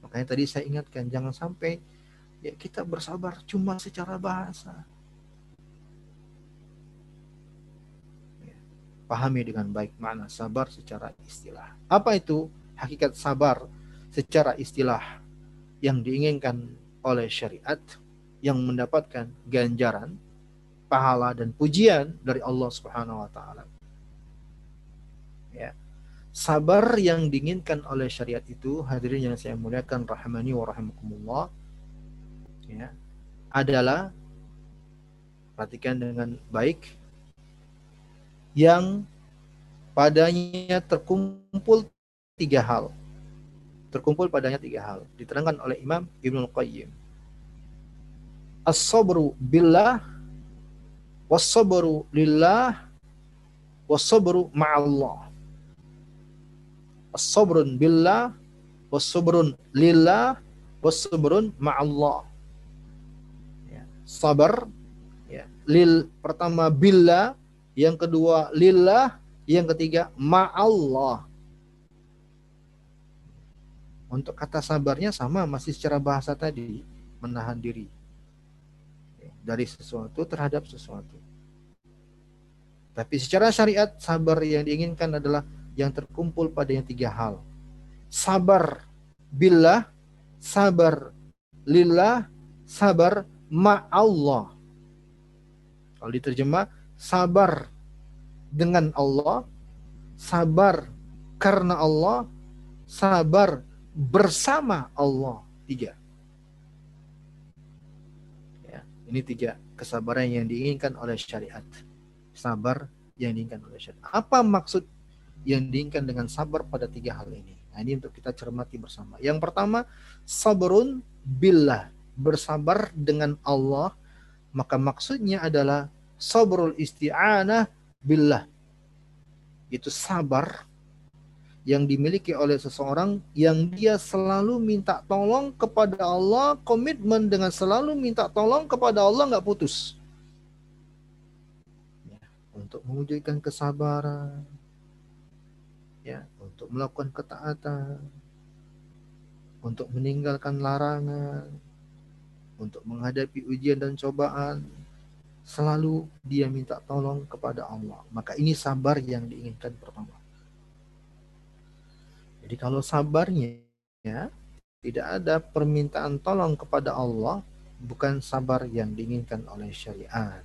Makanya tadi saya ingatkan jangan sampai ya kita bersabar cuma secara bahasa. Ya, pahami dengan baik makna sabar secara istilah. Apa itu hakikat sabar secara istilah yang diinginkan oleh syariat yang mendapatkan ganjaran, pahala dan pujian dari Allah Subhanahu wa taala. Ya. Sabar yang diinginkan oleh syariat itu hadirin yang saya muliakan rahmani wa rahimakumullah ya adalah perhatikan dengan baik yang padanya terkumpul tiga hal terkumpul padanya tiga hal. Diterangkan oleh Imam Ibnu Qayyim. As-sabru billah was-sabru lillah was-sabru ma'allah. As-sabrun billah was-sabrun lillah was-sabrun ma'allah. Ya, sabar ya, lil pertama billah, yang kedua lillah, yang ketiga ma'allah untuk kata sabarnya sama masih secara bahasa tadi menahan diri dari sesuatu terhadap sesuatu. Tapi secara syariat sabar yang diinginkan adalah yang terkumpul pada yang tiga hal. Sabar billah, sabar lillah, sabar ma'allah. Kalau diterjemah, sabar dengan Allah, sabar karena Allah, sabar bersama Allah. Tiga. Ya, ini tiga kesabaran yang diinginkan oleh syariat. Sabar yang diinginkan oleh syariat. Apa maksud yang diinginkan dengan sabar pada tiga hal ini? Nah, ini untuk kita cermati bersama. Yang pertama, sabrun billah. Bersabar dengan Allah. Maka maksudnya adalah sabrul isti'anah billah. Itu sabar yang dimiliki oleh seseorang yang dia selalu minta tolong kepada Allah, komitmen dengan selalu minta tolong kepada Allah nggak putus. Ya, untuk mewujudkan kesabaran, ya, untuk melakukan ketaatan, untuk meninggalkan larangan, untuk menghadapi ujian dan cobaan, selalu dia minta tolong kepada Allah. Maka ini sabar yang diinginkan pertama. Jadi kalau sabarnya ya, tidak ada permintaan tolong kepada Allah, bukan sabar yang diinginkan oleh syariat.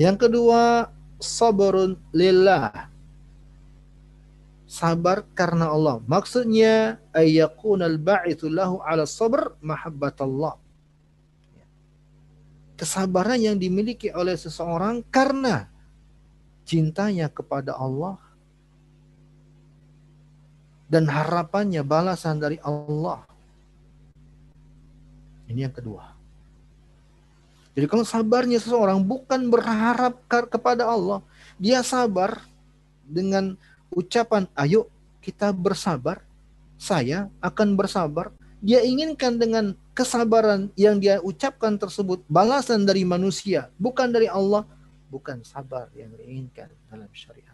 Yang kedua, sabarun lillah. Sabar karena Allah. Maksudnya ayyakun al-ba'ithu lahu ala sabr mahabbatallah. Kesabaran yang dimiliki oleh seseorang karena cintanya kepada Allah dan harapannya balasan dari Allah. Ini yang kedua. Jadi kalau sabarnya seseorang bukan berharap kepada Allah, dia sabar dengan ucapan, ayo kita bersabar, saya akan bersabar. Dia inginkan dengan kesabaran yang dia ucapkan tersebut balasan dari manusia, bukan dari Allah, bukan sabar yang diinginkan dalam syariat.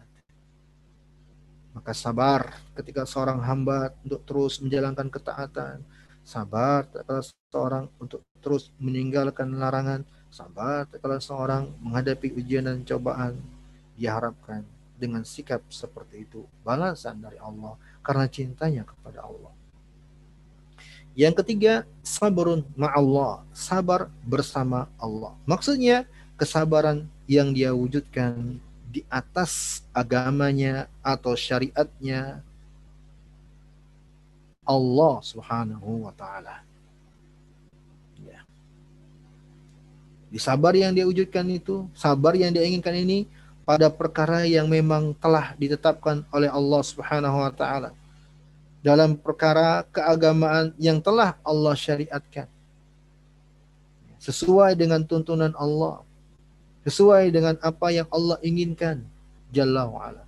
Maka sabar ketika seorang hamba untuk terus menjalankan ketaatan. Sabar ketika seorang untuk terus meninggalkan larangan. Sabar ketika seorang menghadapi ujian dan cobaan. Diharapkan dengan sikap seperti itu balasan dari Allah karena cintanya kepada Allah. Yang ketiga, sabarun ma'allah, sabar bersama Allah. Maksudnya, kesabaran yang dia wujudkan di atas agamanya atau syariatnya Allah Subhanahu wa taala. Ya. Di sabar yang dia wujudkan itu, sabar yang dia inginkan ini pada perkara yang memang telah ditetapkan oleh Allah Subhanahu wa taala. Dalam perkara keagamaan yang telah Allah syariatkan. Sesuai dengan tuntunan Allah sesuai dengan apa yang Allah inginkan Jalla wa'ala.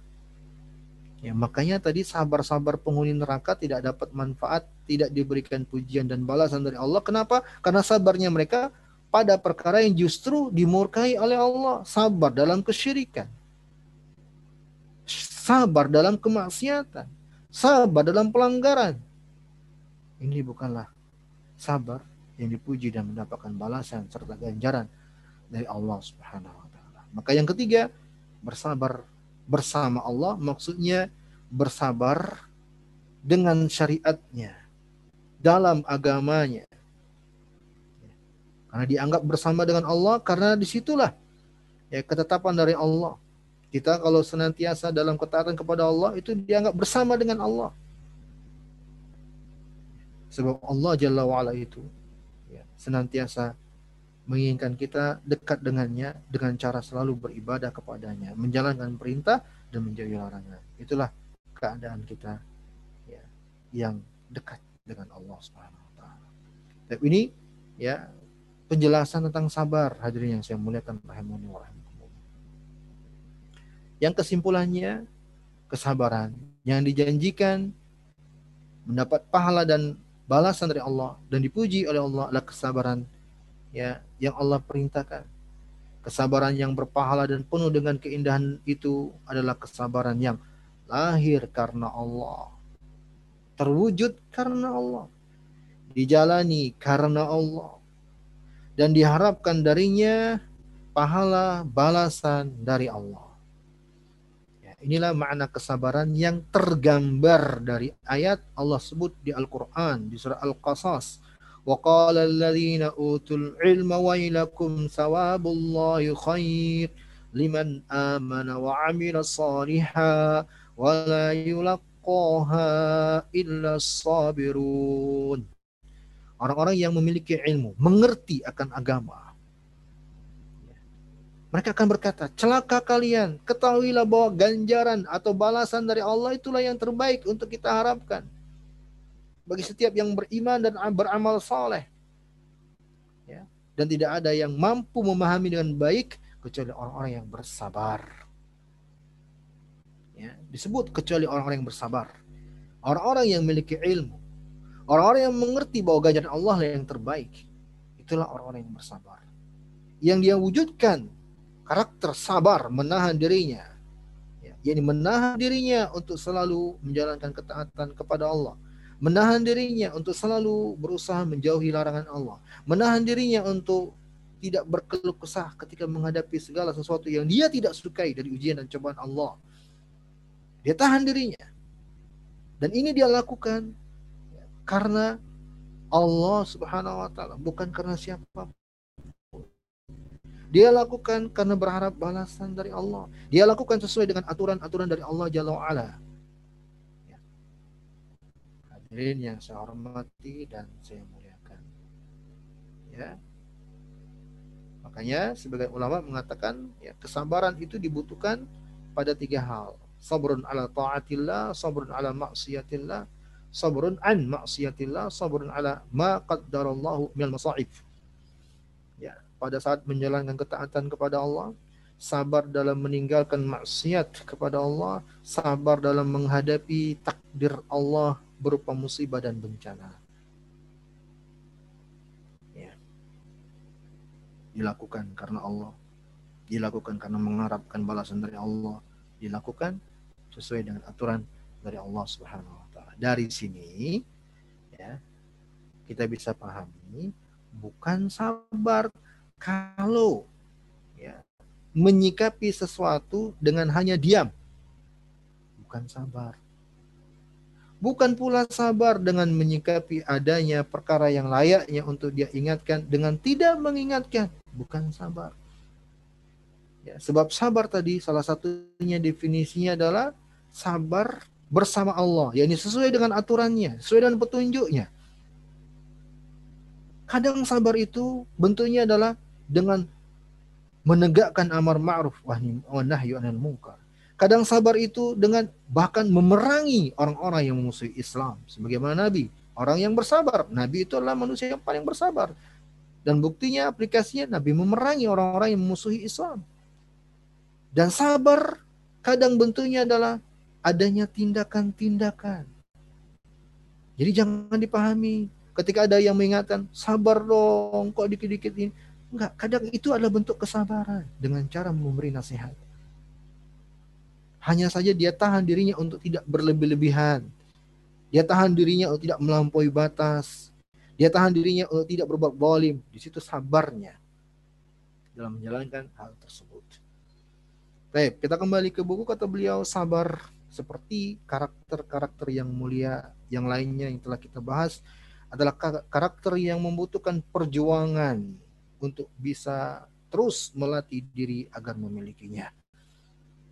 Ya, makanya tadi sabar-sabar penghuni neraka tidak dapat manfaat, tidak diberikan pujian dan balasan dari Allah. Kenapa? Karena sabarnya mereka pada perkara yang justru dimurkai oleh Allah. Sabar dalam kesyirikan. Sabar dalam kemaksiatan. Sabar dalam pelanggaran. Ini bukanlah sabar yang dipuji dan mendapatkan balasan serta ganjaran dari Allah Subhanahu wa taala. Maka yang ketiga, bersabar bersama Allah maksudnya bersabar dengan syariatnya dalam agamanya. Karena dianggap bersama dengan Allah karena di situlah ya ketetapan dari Allah. Kita kalau senantiasa dalam ketaatan kepada Allah itu dianggap bersama dengan Allah. Sebab Allah Jalla wa'ala itu ya, senantiasa menginginkan kita dekat dengannya dengan cara selalu beribadah kepadanya, menjalankan perintah dan menjauhi larangan. Itulah keadaan kita ya, yang dekat dengan Allah Subhanahu wa taala. Ini ya penjelasan tentang sabar hadirin yang saya muliakan rahimani wa Yang kesimpulannya kesabaran yang dijanjikan mendapat pahala dan balasan dari Allah dan dipuji oleh Allah adalah kesabaran ya yang Allah perintahkan. Kesabaran yang berpahala dan penuh dengan keindahan itu adalah kesabaran yang lahir karena Allah. Terwujud karena Allah. Dijalani karena Allah. Dan diharapkan darinya pahala balasan dari Allah. Ya, inilah makna kesabaran yang tergambar dari ayat Allah sebut di Al-Quran, di surah Al-Qasas وقال الذين أوتوا العلم ويلكم ثواب الله خير لمن آمن وعمل صالحا ولا يلقاها إلا الصابرون Orang-orang yang memiliki ilmu, mengerti akan agama. Mereka akan berkata, celaka kalian, ketahuilah bahwa ganjaran atau balasan dari Allah itulah yang terbaik untuk kita harapkan bagi setiap yang beriman dan beramal saleh. Ya. Dan tidak ada yang mampu memahami dengan baik kecuali orang-orang yang bersabar. Ya, disebut kecuali orang-orang yang bersabar. Orang-orang yang memiliki ilmu. Orang-orang yang mengerti bahwa ganjaran Allah yang terbaik. Itulah orang-orang yang bersabar. Yang dia wujudkan karakter sabar menahan dirinya. Ya, yakni menahan dirinya untuk selalu menjalankan ketaatan kepada Allah menahan dirinya untuk selalu berusaha menjauhi larangan Allah, menahan dirinya untuk tidak berkeluh kesah ketika menghadapi segala sesuatu yang dia tidak sukai dari ujian dan cobaan Allah. Dia tahan dirinya. Dan ini dia lakukan karena Allah Subhanahu wa taala, bukan karena siapa dia lakukan karena berharap balasan dari Allah. Dia lakukan sesuai dengan aturan-aturan dari Allah Jalla wa'ala. Hadirin yang saya hormati dan saya muliakan. Ya. Makanya sebagai ulama mengatakan ya kesabaran itu dibutuhkan pada tiga hal. Sabrun ala taatillah, sabrun ala maksiatillah, sabrun an maksiatillah, sabrun ala ma qaddarallahu minal masaib. Ya, pada saat menjalankan ketaatan kepada Allah, sabar dalam meninggalkan maksiat kepada Allah, sabar dalam menghadapi takdir Allah berupa musibah dan bencana. Ya. Dilakukan karena Allah, dilakukan karena mengharapkan balasan dari Allah, dilakukan sesuai dengan aturan dari Allah Subhanahu wa taala. Dari sini ya, kita bisa pahami bukan sabar kalau ya menyikapi sesuatu dengan hanya diam. Bukan sabar Bukan pula sabar dengan menyikapi adanya perkara yang layaknya untuk dia ingatkan dengan tidak mengingatkan. Bukan sabar. Ya, sebab sabar tadi salah satunya definisinya adalah sabar bersama Allah. Ya ini sesuai dengan aturannya, sesuai dengan petunjuknya. Kadang sabar itu bentuknya adalah dengan menegakkan amar ma'ruf wa nahyu anil munkar. Kadang sabar itu dengan bahkan memerangi orang-orang yang memusuhi Islam. Sebagaimana Nabi. Orang yang bersabar. Nabi itu adalah manusia yang paling bersabar. Dan buktinya aplikasinya Nabi memerangi orang-orang yang memusuhi Islam. Dan sabar kadang bentuknya adalah adanya tindakan-tindakan. Jadi jangan dipahami ketika ada yang mengingatkan, sabar dong, kok dikit-dikit ini. Enggak, kadang itu adalah bentuk kesabaran dengan cara memberi nasihat. Hanya saja dia tahan dirinya untuk tidak berlebih-lebihan. Dia tahan dirinya untuk tidak melampaui batas. Dia tahan dirinya untuk tidak berbuat zalim. Di situ sabarnya dalam menjalankan hal tersebut. Baik, kita kembali ke buku kata beliau sabar seperti karakter-karakter yang mulia yang lainnya yang telah kita bahas adalah karakter yang membutuhkan perjuangan untuk bisa terus melatih diri agar memilikinya.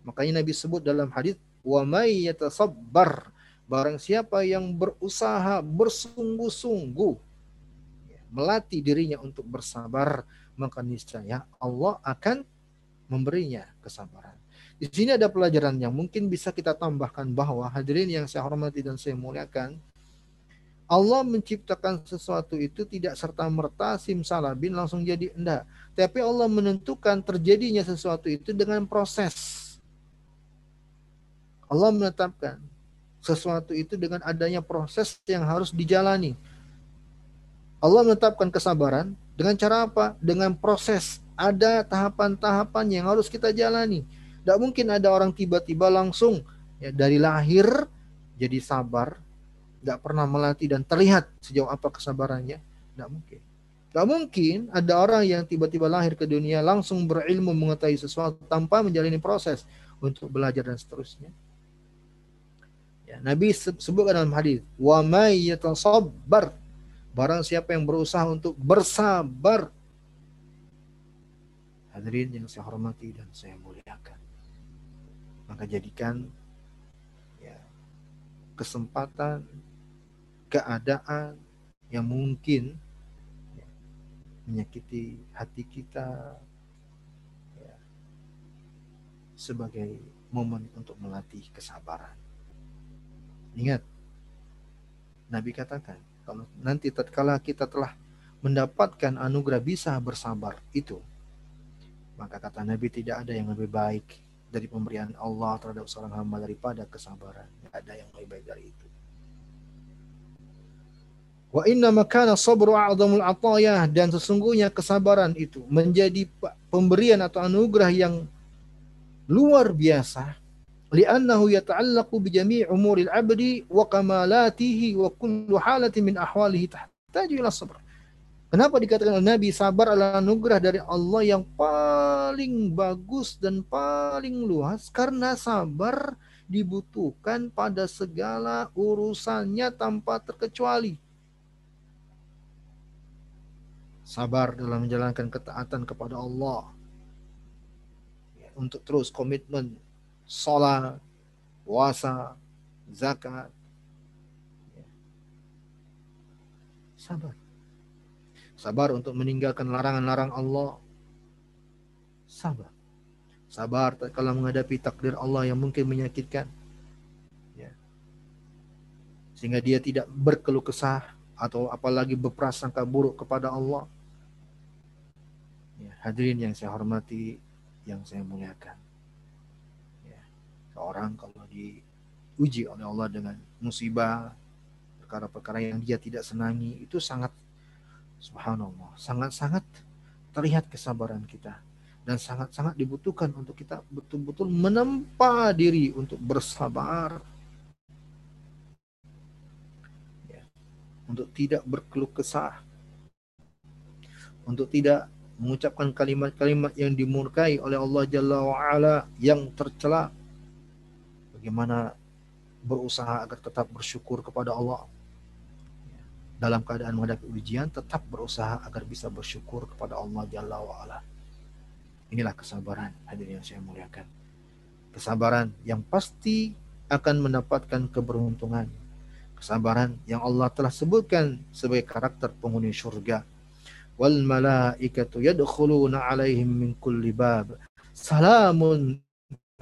Makanya Nabi sebut dalam hadis wa may yatasabbar barang siapa yang berusaha bersungguh-sungguh ya, melatih dirinya untuk bersabar maka niscaya Allah akan memberinya kesabaran. Di sini ada pelajaran yang mungkin bisa kita tambahkan bahwa hadirin yang saya hormati dan saya muliakan, Allah menciptakan sesuatu itu tidak serta merta simsalabin langsung jadi enggak. Tapi Allah menentukan terjadinya sesuatu itu dengan proses. Allah menetapkan sesuatu itu dengan adanya proses yang harus dijalani. Allah menetapkan kesabaran dengan cara apa? Dengan proses. Ada tahapan-tahapan yang harus kita jalani. Tidak mungkin ada orang tiba-tiba langsung ya dari lahir jadi sabar, tidak pernah melatih dan terlihat sejauh apa kesabarannya. Tidak mungkin. Tidak mungkin ada orang yang tiba-tiba lahir ke dunia langsung berilmu mengetahui sesuatu tanpa menjalani proses untuk belajar dan seterusnya. Nabi sebutkan dalam hadis, "Wa may yatasabbar" Barang siapa yang berusaha untuk bersabar. Hadirin yang saya hormati dan saya muliakan maka jadikan ya, kesempatan keadaan yang mungkin ya, menyakiti hati kita ya, sebagai momen untuk melatih kesabaran. Ingat, Nabi katakan, kalau nanti tatkala kita telah mendapatkan anugerah bisa bersabar itu, maka kata Nabi tidak ada yang lebih baik dari pemberian Allah terhadap seorang hamba daripada kesabaran. Tidak ada yang lebih baik dari itu. Wa inna makana sabru a'zamul atayah dan sesungguhnya kesabaran itu menjadi pemberian atau anugerah yang luar biasa li'annahu yata'allaqu bi jami' umuril 'abdi wa kamalatihi wa kullu halatin min ahwalihi Kenapa dikatakan Nabi sabar adalah anugerah dari Allah yang paling bagus dan paling luas karena sabar dibutuhkan pada segala urusannya tanpa terkecuali. Sabar dalam menjalankan ketaatan kepada Allah. Ya, untuk terus komitmen sholat, puasa, zakat. Sabar Sabar untuk meninggalkan larangan-larang Allah. Sabar. Sabar kalau menghadapi takdir Allah yang mungkin menyakitkan. Ya. Sehingga dia tidak berkeluh kesah atau apalagi berprasangka buruk kepada Allah. Ya, hadirin yang saya hormati, yang saya muliakan. Seorang kalau diuji oleh Allah dengan musibah, perkara-perkara yang dia tidak senangi, itu sangat Subhanallah, sangat-sangat terlihat kesabaran kita dan sangat-sangat dibutuhkan untuk kita betul-betul menempa diri untuk bersabar. Ya. Untuk tidak berkeluh kesah. Untuk tidak mengucapkan kalimat-kalimat yang dimurkai oleh Allah Jalla wa'ala yang tercela. Bagaimana berusaha agar tetap bersyukur kepada Allah dalam keadaan menghadapi ujian tetap berusaha agar bisa bersyukur kepada Allah Jalla wa'ala. Inilah kesabaran hadirin yang saya muliakan. Kesabaran yang pasti akan mendapatkan keberuntungan. Kesabaran yang Allah telah sebutkan sebagai karakter penghuni syurga. Wal malaikatu yadkhuluna alaihim min kulli bab. Salamun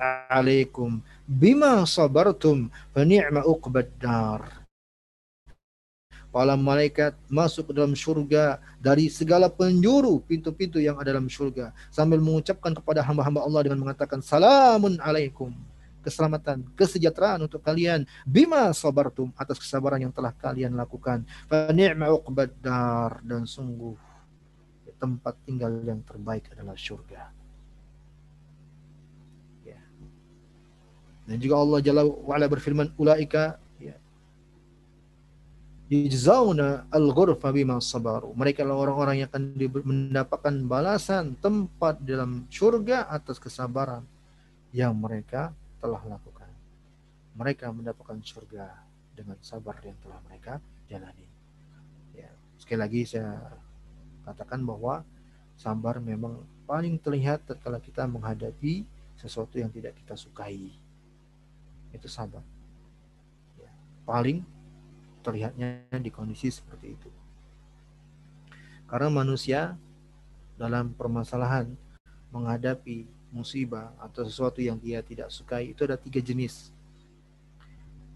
alaikum bima sabartum fa ni'ma uqbad dar para malaikat masuk ke dalam syurga dari segala penjuru pintu-pintu yang ada dalam syurga sambil mengucapkan kepada hamba-hamba Allah dengan mengatakan salamun alaikum keselamatan, kesejahteraan untuk kalian. Bima sabartum atas kesabaran yang telah kalian lakukan. Fa ni'ma dar dan sungguh tempat tinggal yang terbaik adalah surga. Dan juga Allah Jalla wa'ala berfirman, Ulaika yujzauna al-ghurfa bima sabaru. Mereka adalah orang-orang yang akan mendapatkan balasan tempat dalam surga atas kesabaran yang mereka telah lakukan. Mereka mendapatkan surga dengan sabar yang telah mereka jalani. Ya, sekali lagi saya katakan bahwa sabar memang paling terlihat tatkala kita menghadapi sesuatu yang tidak kita sukai. Itu sabar. Ya, paling terlihatnya di kondisi seperti itu. Karena manusia dalam permasalahan menghadapi musibah atau sesuatu yang dia tidak sukai itu ada tiga jenis.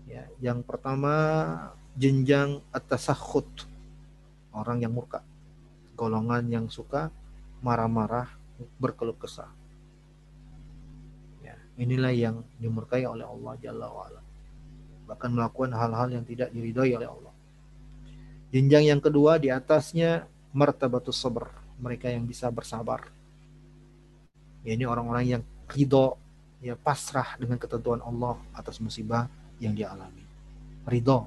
Ya, yang pertama jenjang atas sahut orang yang murka, golongan yang suka marah-marah, berkeluh kesah. Inilah yang dimurkai oleh Allah Jalla wa'ala bahkan melakukan hal-hal yang tidak diridhoi oleh Allah. Jenjang yang kedua di atasnya martabatus sabr, mereka yang bisa bersabar. Ya, ini orang-orang yang ridho, ya pasrah dengan ketentuan Allah atas musibah yang dia alami. Ridho.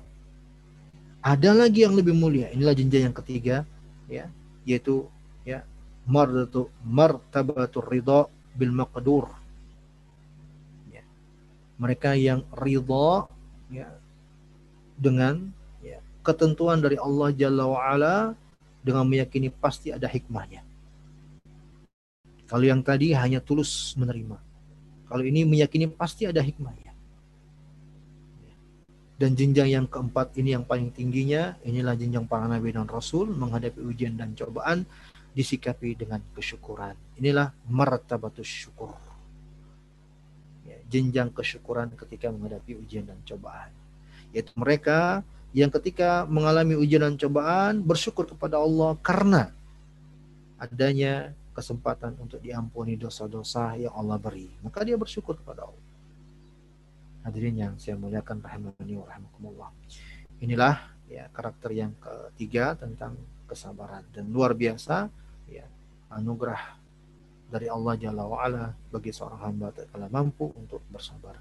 Ada lagi yang lebih mulia. Inilah jenjang yang ketiga, ya, yaitu ya martabatu martabatur ridho bil maqdur. Mereka yang ridho ya dengan ya, ketentuan dari Allah Jalla wa'ala dengan meyakini pasti ada hikmahnya. Kalau yang tadi hanya tulus menerima. Kalau ini meyakini pasti ada hikmahnya. Dan jenjang yang keempat ini yang paling tingginya, inilah jenjang para nabi dan rasul menghadapi ujian dan cobaan disikapi dengan kesyukuran. Inilah martabatus syukur jenjang kesyukuran ketika menghadapi ujian dan cobaan. Yaitu mereka yang ketika mengalami ujian dan cobaan bersyukur kepada Allah karena adanya kesempatan untuk diampuni dosa-dosa yang Allah beri. Maka dia bersyukur kepada Allah. Hadirin yang saya muliakan rahimani wa rahimakumullah. Inilah ya karakter yang ketiga tentang kesabaran dan luar biasa ya anugerah dari Allah Jalla wa'ala bagi seorang hamba tatkala mampu untuk bersabar.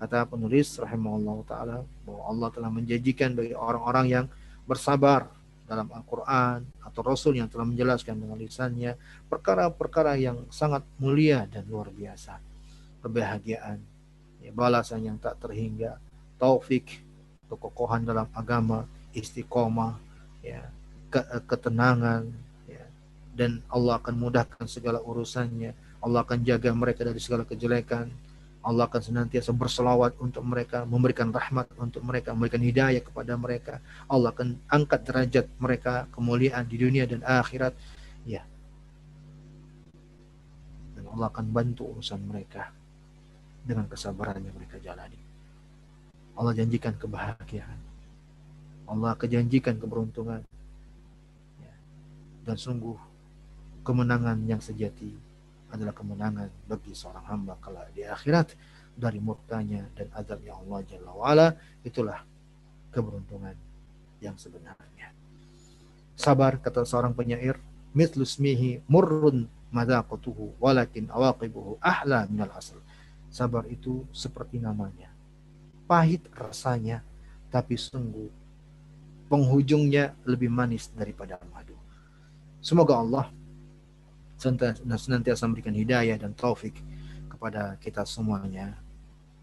Kata penulis rahimahullah ta'ala bahwa Allah telah menjanjikan bagi orang-orang yang bersabar dalam Al-Quran atau Rasul yang telah menjelaskan dengan lisannya perkara-perkara yang sangat mulia dan luar biasa. Kebahagiaan, ya, balasan yang tak terhingga, taufik, kekokohan dalam agama, istiqomah, ya, ketenangan, dan Allah akan mudahkan segala urusannya. Allah akan jaga mereka dari segala kejelekan. Allah akan senantiasa berselawat untuk mereka, memberikan rahmat untuk mereka, memberikan hidayah kepada mereka. Allah akan angkat derajat mereka kemuliaan di dunia dan akhirat. Ya. Dan Allah akan bantu urusan mereka dengan kesabaran yang mereka jalani. Allah janjikan kebahagiaan. Allah kejanjikan keberuntungan. Ya. Dan sungguh kemenangan yang sejati adalah kemenangan bagi seorang hamba kala di akhirat dari murkanya dan azabnya Allah Jalla wa'ala. Itulah keberuntungan yang sebenarnya. Sabar kata seorang penyair mithlu smihi murrun madaqatuhu walakin awaqibuhu ahla minal asal sabar itu seperti namanya. Pahit rasanya tapi sungguh penghujungnya lebih manis daripada madu. Semoga Allah senantiasa memberikan hidayah dan taufik kepada kita semuanya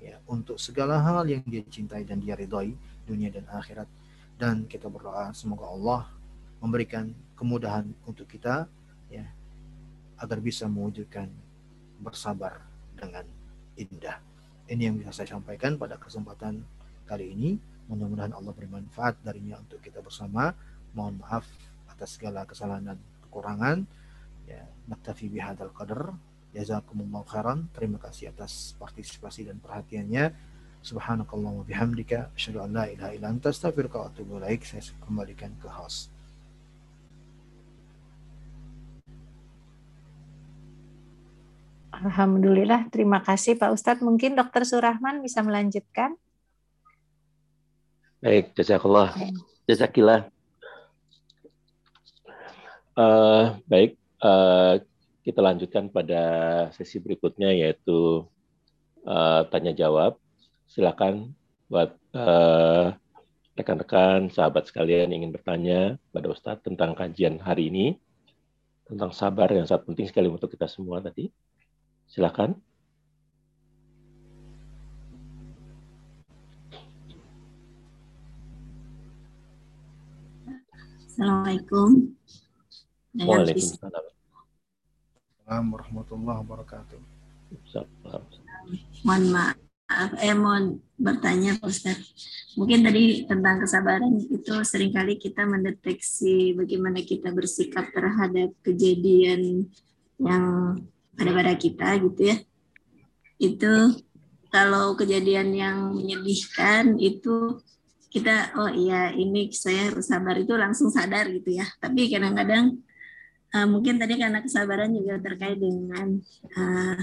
ya untuk segala hal yang dia cintai dan dia ridhoi dunia dan akhirat dan kita berdoa semoga Allah memberikan kemudahan untuk kita ya agar bisa mewujudkan bersabar dengan indah. Ini yang bisa saya sampaikan pada kesempatan kali ini. Mudah-mudahan Allah bermanfaat darinya untuk kita bersama. Mohon maaf atas segala kesalahan dan kekurangan ya naktafi bihadzal qadar. Jazakumullahu khairan. Terima kasih atas partisipasi dan perhatiannya. Subhanakallah wa bihamdika. Asyhadu an la ilaha illa anta. Astaghfiruka wa atubu ilaik. Saya kembalikan ke host. Alhamdulillah, terima kasih Pak Ustadz. Mungkin Dokter Surahman bisa melanjutkan. Baik, jazakallah. Jazakillah. Uh, baik, uh, kita lanjutkan pada sesi berikutnya yaitu uh, tanya jawab. Silakan buat rekan-rekan, uh, sahabat sekalian yang ingin bertanya pada Ustadz tentang kajian hari ini tentang sabar yang sangat penting sekali untuk kita semua tadi. Silakan. Assalamualaikum. Waalaikumsalam. Warahmatullahi wabarakatuh. Mohon maaf, eh mohon bertanya Ustaz. Mungkin tadi tentang kesabaran itu sering kali kita mendeteksi bagaimana kita bersikap terhadap kejadian yang ada pada kita gitu ya. Itu kalau kejadian yang menyedihkan itu kita oh iya ini saya harus sabar itu langsung sadar gitu ya tapi kadang-kadang uh, mungkin tadi karena kesabaran juga terkait dengan uh,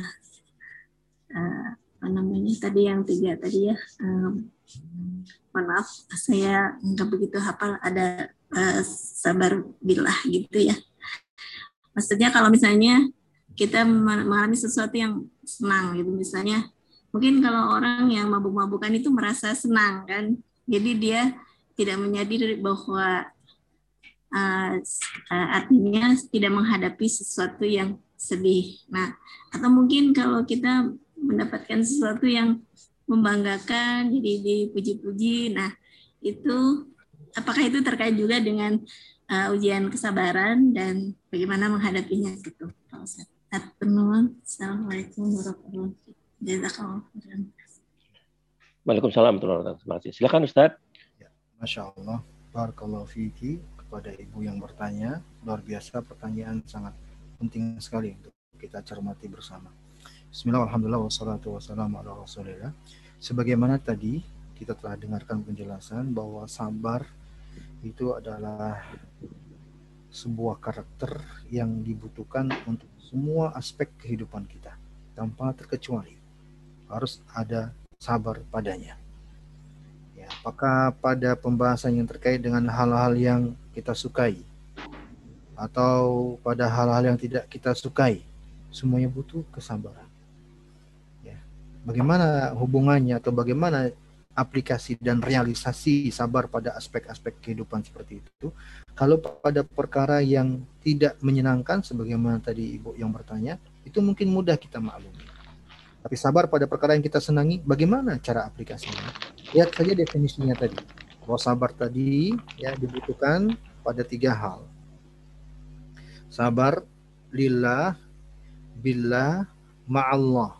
uh, apa namanya tadi yang tiga tadi ya um, mohon maaf saya nggak begitu hafal ada uh, sabar bilah gitu ya. Maksudnya kalau misalnya kita mengalami sesuatu yang senang gitu misalnya mungkin kalau orang yang mabuk-mabukan itu merasa senang kan jadi dia tidak menyadari bahwa uh, uh, artinya tidak menghadapi sesuatu yang sedih. Nah, atau mungkin kalau kita mendapatkan sesuatu yang membanggakan, jadi dipuji-puji. Nah, itu apakah itu terkait juga dengan uh, ujian kesabaran dan bagaimana menghadapinya gitu. Assalamualaikum warahmatullahi wabarakatuh. Waalaikumsalam warahmatullahi wabarakatuh. Terima kasih. Silakan Ustaz. Ya, Masya Allah. Barakallahu fiki kepada ibu yang bertanya. Luar biasa pertanyaan sangat penting sekali untuk kita cermati bersama. Bismillah, alhamdulillah. Sebagaimana tadi kita telah dengarkan penjelasan bahwa sabar itu adalah sebuah karakter yang dibutuhkan untuk semua aspek kehidupan kita tanpa terkecuali harus ada sabar padanya. Ya, apakah pada pembahasan yang terkait dengan hal-hal yang kita sukai atau pada hal-hal yang tidak kita sukai, semuanya butuh kesabaran. Ya. Bagaimana hubungannya atau bagaimana aplikasi dan realisasi sabar pada aspek-aspek kehidupan seperti itu. Kalau pada perkara yang tidak menyenangkan, sebagaimana tadi ibu yang bertanya, itu mungkin mudah kita maklumi. Tapi sabar pada perkara yang kita senangi, bagaimana cara aplikasinya? Lihat saja definisinya tadi. Bahwa sabar tadi ya dibutuhkan pada tiga hal. Sabar lillah, billah, ma'allah.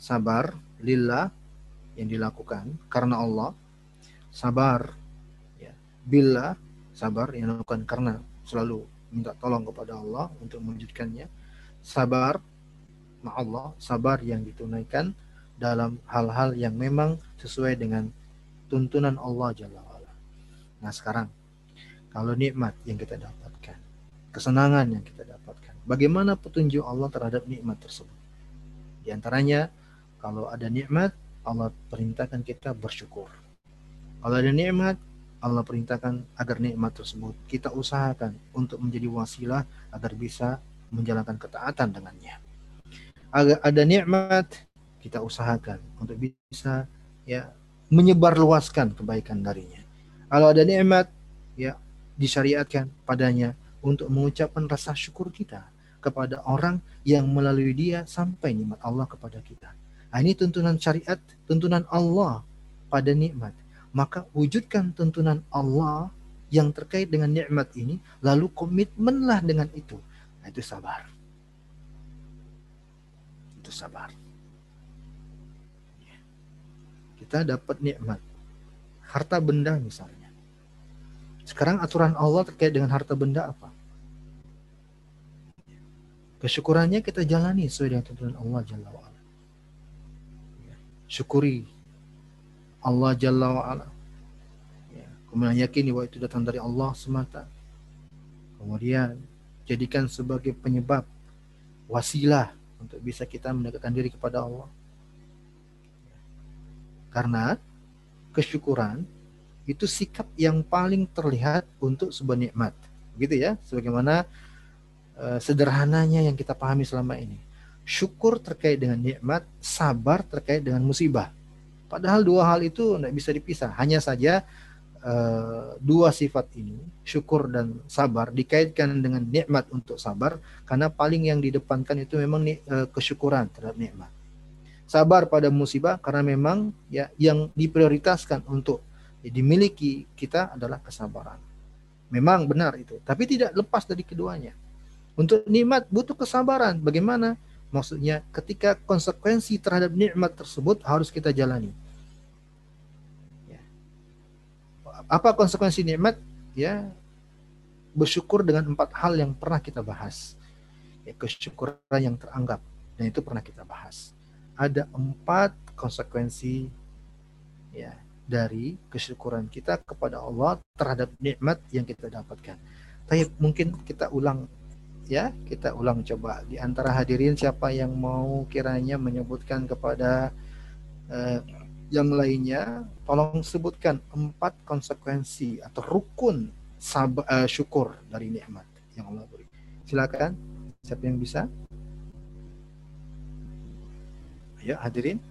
Sabar lillah yang dilakukan karena Allah. Sabar ya, billah, sabar yang dilakukan karena selalu minta tolong kepada Allah untuk mewujudkannya. Sabar Allah, sabar yang ditunaikan dalam hal-hal yang memang sesuai dengan tuntunan Allah Jalla wa'ala. Nah sekarang, kalau nikmat yang kita dapatkan, kesenangan yang kita dapatkan, bagaimana petunjuk Allah terhadap nikmat tersebut? Di antaranya, kalau ada nikmat, Allah perintahkan kita bersyukur. Kalau ada nikmat, Allah perintahkan agar nikmat tersebut kita usahakan untuk menjadi wasilah agar bisa menjalankan ketaatan dengannya ada nikmat kita usahakan untuk bisa ya menyebarluaskan kebaikan darinya. Kalau ada nikmat ya disyariatkan padanya untuk mengucapkan rasa syukur kita kepada orang yang melalui dia sampai nikmat Allah kepada kita. Nah, ini tuntunan syariat, tuntunan Allah pada nikmat. Maka wujudkan tuntunan Allah yang terkait dengan nikmat ini, lalu komitmenlah dengan itu. Nah, itu sabar itu sabar. Kita dapat nikmat. Harta benda misalnya. Sekarang aturan Allah terkait dengan harta benda apa? Kesyukurannya kita jalani sesuai dengan tuntunan Allah Jalla. Syukuri Allah Jalla wa'ala. Kemudian yakini bahwa itu datang dari Allah semata. Kemudian jadikan sebagai penyebab wasilah untuk bisa kita mendekatkan diri kepada Allah. Karena kesyukuran itu sikap yang paling terlihat untuk sebuah nikmat. Gitu ya, sebagaimana uh, sederhananya yang kita pahami selama ini. Syukur terkait dengan nikmat, sabar terkait dengan musibah. Padahal dua hal itu tidak bisa dipisah. Hanya saja uh, dua sifat ini, syukur dan sabar, dikaitkan dengan nikmat untuk sabar, karena paling yang didepankan itu memang uh, kesyukuran terhadap nikmat. Sabar pada musibah karena memang ya yang diprioritaskan untuk dimiliki kita adalah kesabaran. Memang benar itu, tapi tidak lepas dari keduanya. Untuk nikmat butuh kesabaran. Bagaimana? Maksudnya ketika konsekuensi terhadap nikmat tersebut harus kita jalani Apa konsekuensi nikmat? Ya, bersyukur dengan empat hal yang pernah kita bahas. Ya, kesyukuran yang teranggap dan itu pernah kita bahas. Ada empat konsekuensi ya dari kesyukuran kita kepada Allah terhadap nikmat yang kita dapatkan. Tapi mungkin kita ulang ya, kita ulang coba di antara hadirin siapa yang mau kiranya menyebutkan kepada uh, yang lainnya tolong sebutkan empat konsekuensi atau rukun sabar, uh, syukur dari nikmat yang Allah beri. Silakan, siapa yang bisa? Ayo hadirin.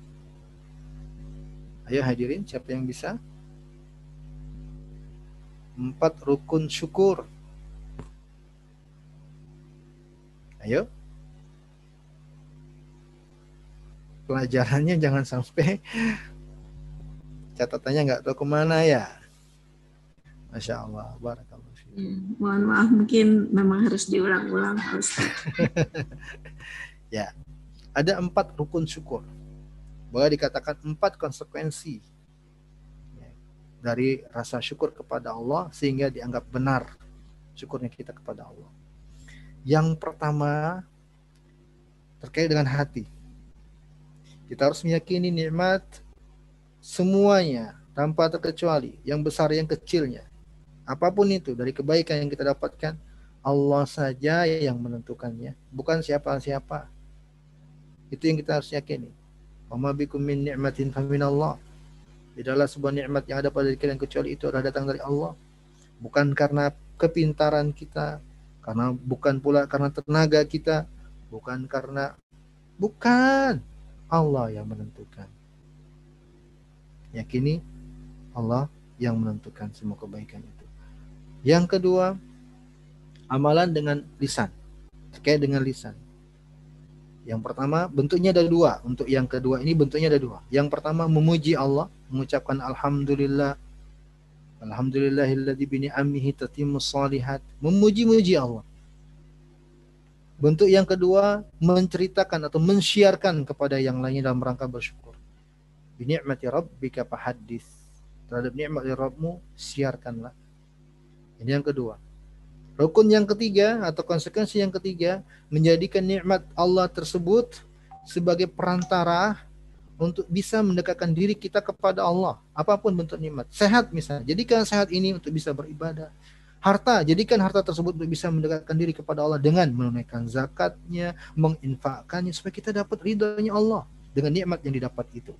Ayo hadirin, siapa yang bisa? Empat rukun syukur. Ayo. Pelajarannya jangan sampai catatannya nggak tahu ke mana ya. Masya Allah, barakallah. Ya, mohon maaf mungkin memang harus diulang-ulang harus. ya, ada empat rukun syukur. Boleh dikatakan empat konsekuensi dari rasa syukur kepada Allah sehingga dianggap benar syukurnya kita kepada Allah. Yang pertama terkait dengan hati. Kita harus meyakini nikmat semuanya tanpa terkecuali, yang besar yang kecilnya. Apa pun itu dari kebaikan yang kita dapatkan, Allah saja yang menentukannya, bukan siapa-siapa. Itu yang kita harus yakini. Wa bikum min ni'matin faminallah. Tidaklah sebuah nikmat yang ada pada diri kalian kecuali itu adalah datang dari Allah. Bukan karena kepintaran kita, karena bukan pula karena tenaga kita, bukan karena bukan Allah yang menentukan. Yakini Allah yang menentukan semua kebaikan itu. Yang kedua, amalan dengan lisan. Terkait dengan lisan. Yang pertama, bentuknya ada dua. Untuk yang kedua ini bentuknya ada dua. Yang pertama, memuji Allah. Mengucapkan Alhamdulillah. Alhamdulillahilladzi bini'amihi tatimmu salihat. Memuji-muji Allah. Bentuk yang kedua, menceritakan atau mensyiarkan kepada yang lainnya dalam rangka bersyukur. Bini'mati rabbika fahaddis. Terhadap nikmat Rabbmu, siarkanlah. Ini yang kedua. Rukun yang ketiga atau konsekuensi yang ketiga menjadikan nikmat Allah tersebut sebagai perantara untuk bisa mendekatkan diri kita kepada Allah. Apa pun bentuk nikmat. Sehat misalnya. Jadikan sehat ini untuk bisa beribadah. Harta, jadikan harta tersebut untuk bisa mendekatkan diri kepada Allah dengan menunaikan zakatnya, menginfakkannya supaya kita dapat ridhonya Allah dengan nikmat yang didapat itu.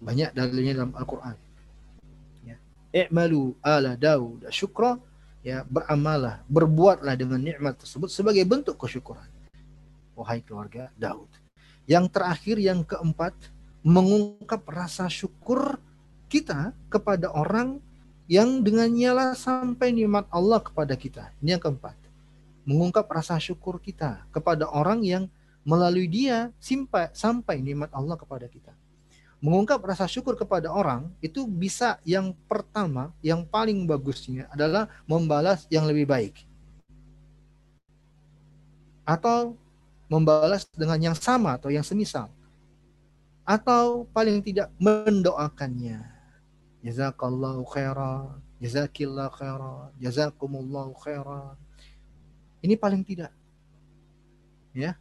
Banyak dalilnya dalam Al-Quran. I'malu ala Daud syukra. Ya, beramalah, berbuatlah dengan nikmat tersebut sebagai bentuk kesyukuran. Wahai keluarga Daud. Yang terakhir, yang keempat, mengungkap rasa syukur kita kepada orang yang dengan nyala sampai nikmat Allah kepada kita. Ini yang keempat. Mengungkap rasa syukur kita kepada orang yang melalui dia sampai, sampai nikmat Allah kepada kita mengungkap rasa syukur kepada orang itu bisa yang pertama, yang paling bagusnya adalah membalas yang lebih baik. Atau membalas dengan yang sama atau yang semisal. Atau paling tidak mendoakannya. Jazakallahu khairan, jazakillah khairan, jazakumullahu khairan. Ini paling tidak. Ya.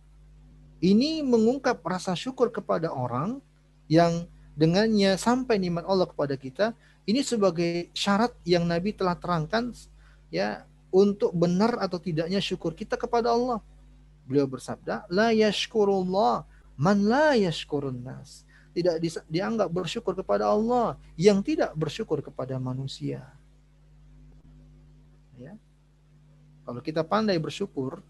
Ini mengungkap rasa syukur kepada orang yang dengannya sampai nikmat Allah kepada kita ini sebagai syarat yang Nabi telah terangkan ya untuk benar atau tidaknya syukur kita kepada Allah. Beliau bersabda, la yashkurullah man la yashkurun nas. Tidak dianggap bersyukur kepada Allah yang tidak bersyukur kepada manusia. Ya. Kalau kita pandai bersyukur,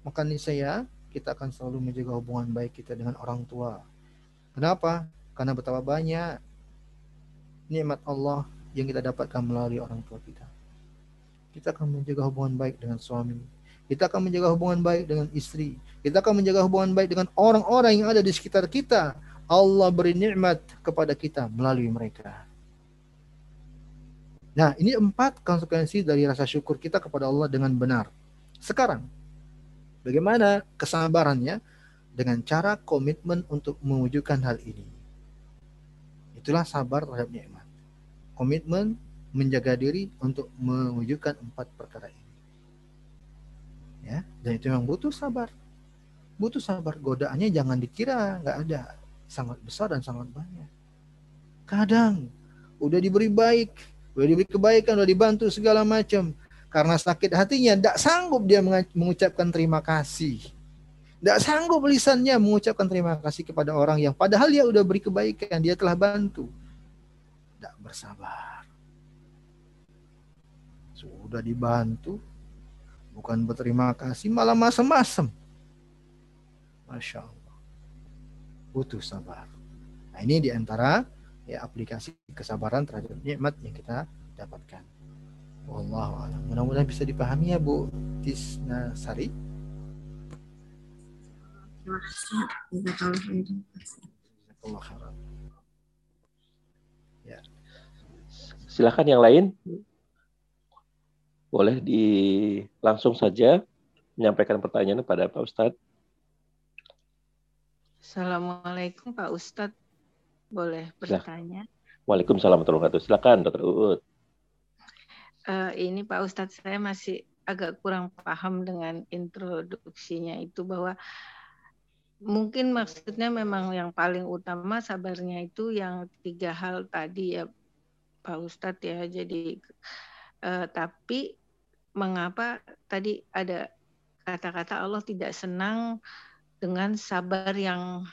maka saya kita akan selalu menjaga hubungan baik kita dengan orang tua. Kenapa? Karena betapa banyak nikmat Allah yang kita dapatkan melalui orang tua kita. Kita akan menjaga hubungan baik dengan suami. Kita akan menjaga hubungan baik dengan istri. Kita akan menjaga hubungan baik dengan orang-orang yang ada di sekitar kita. Allah beri nikmat kepada kita melalui mereka. Nah, ini empat konsekuensi dari rasa syukur kita kepada Allah dengan benar. Sekarang, bagaimana kesabarannya dengan cara komitmen untuk mewujudkan hal ini? Itulah sabar terhadap nikmat. Komitmen menjaga diri untuk mewujudkan empat perkara ini. Ya, dan itu memang butuh sabar. Butuh sabar. Godaannya jangan dikira nggak ada, sangat besar dan sangat banyak. Kadang udah diberi baik, udah diberi kebaikan, udah dibantu segala macam. Karena sakit hatinya, tidak sanggup dia mengucapkan terima kasih. Tidak sanggup lisannya mengucapkan terima kasih kepada orang yang padahal dia udah beri kebaikan, dia telah bantu. Tidak bersabar sudah dibantu, bukan berterima kasih, malah masem-masem. Masya Allah. Butuh sabar. Nah ini di antara ya aplikasi kesabaran terhadap nikmat yang kita dapatkan. Wallahu a'lam. Mudah-mudahan bisa dipahami ya Bu Tisna Sari. Ya. Silakan yang lain boleh di langsung saja menyampaikan pertanyaan kepada Pak Ustadz. Assalamualaikum Pak Ustadz. Boleh bertanya? Waalaikumsalam warahmatullahi wabarakatuh. Silakan Dr. Uut. Uh, ini Pak Ustadz saya masih agak kurang paham dengan introduksinya itu bahwa mungkin maksudnya memang yang paling utama sabarnya itu yang tiga hal tadi ya Pak Ustadz ya. Jadi uh, tapi mengapa tadi ada kata-kata Allah tidak senang dengan sabar yang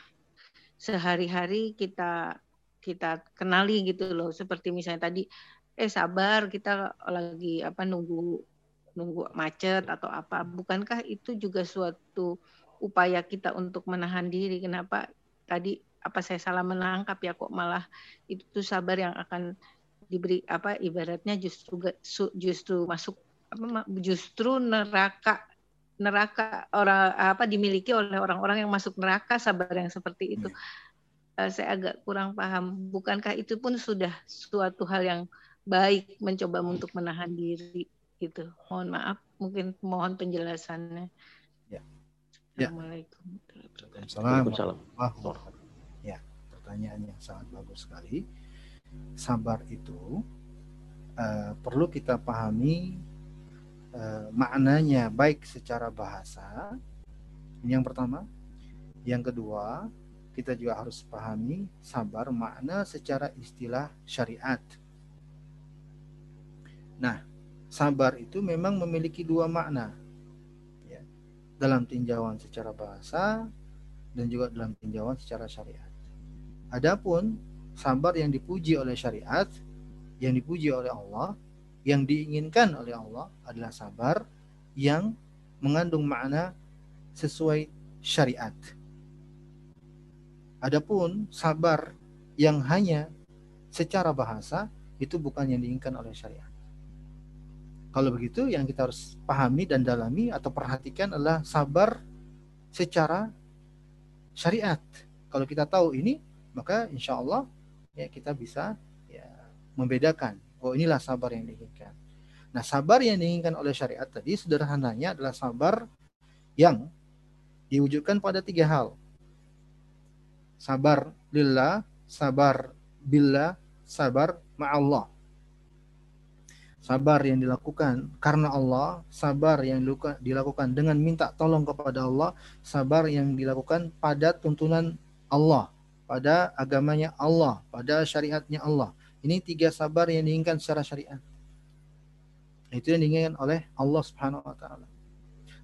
sehari-hari kita kita kenali gitu loh seperti misalnya tadi eh sabar kita lagi apa nunggu nunggu macet atau apa bukankah itu juga suatu upaya kita untuk menahan diri kenapa tadi apa saya salah menangkap ya kok malah itu sabar yang akan diberi apa ibaratnya justru justru masuk justru neraka neraka orang apa dimiliki oleh orang-orang yang masuk neraka sabar yang seperti itu. Hmm. Saya agak kurang paham. Bukankah itu pun sudah suatu hal yang baik mencoba untuk menahan diri gitu. Mohon maaf, mungkin mohon penjelasannya. Ya. Assalamualaikum. Waalaikumsalam. Ya, pertanyaan yang sangat bagus sekali. Sabar itu uh, perlu kita pahami Eh, maknanya baik secara bahasa. Ini yang pertama. Yang kedua, kita juga harus pahami sabar makna secara istilah syariat. Nah, sabar itu memang memiliki dua makna. Dalam tinjauan secara bahasa dan juga dalam tinjauan secara syariat. Adapun sabar yang dipuji oleh syariat, yang dipuji oleh Allah, yang diinginkan oleh Allah adalah sabar yang mengandung makna sesuai syariat. Adapun sabar yang hanya secara bahasa itu bukan yang diinginkan oleh syariat. Kalau begitu yang kita harus pahami dan dalami atau perhatikan adalah sabar secara syariat. Kalau kita tahu ini, maka insya Allah ya kita bisa ya, membedakan Oh inilah sabar yang diinginkan. Nah sabar yang diinginkan oleh syariat tadi sederhananya adalah sabar yang diwujudkan pada tiga hal. Sabar lillah, sabar billah, sabar ma'allah. Sabar yang dilakukan karena Allah, sabar yang dilakukan dengan minta tolong kepada Allah, sabar yang dilakukan pada tuntunan Allah, pada agamanya Allah, pada syariatnya Allah. Ini tiga sabar yang diinginkan secara syariat. Itu yang diinginkan oleh Allah Subhanahu wa taala.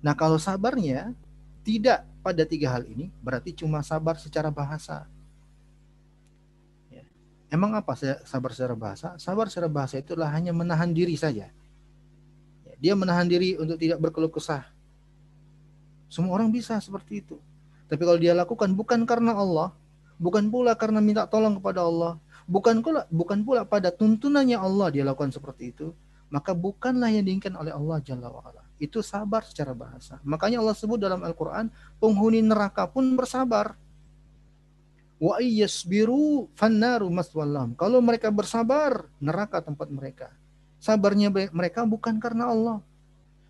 Nah, kalau sabarnya tidak pada tiga hal ini, berarti cuma sabar secara bahasa. Emang apa sabar secara bahasa? Sabar secara bahasa itulah hanya menahan diri saja. Ya, dia menahan diri untuk tidak berkeluh kesah. Semua orang bisa seperti itu. Tapi kalau dia lakukan bukan karena Allah, bukan pula karena minta tolong kepada Allah, bukan pula bukan pula pada tuntunannya Allah dia lakukan seperti itu, maka bukanlah yang diinginkan oleh Allah Jalla wa'ala. Itu sabar secara bahasa. Makanya Allah sebut dalam Al-Quran, penghuni neraka pun bersabar. Wa biru fannaru maswallam. Kalau mereka bersabar, neraka tempat mereka. Sabarnya mereka bukan karena Allah.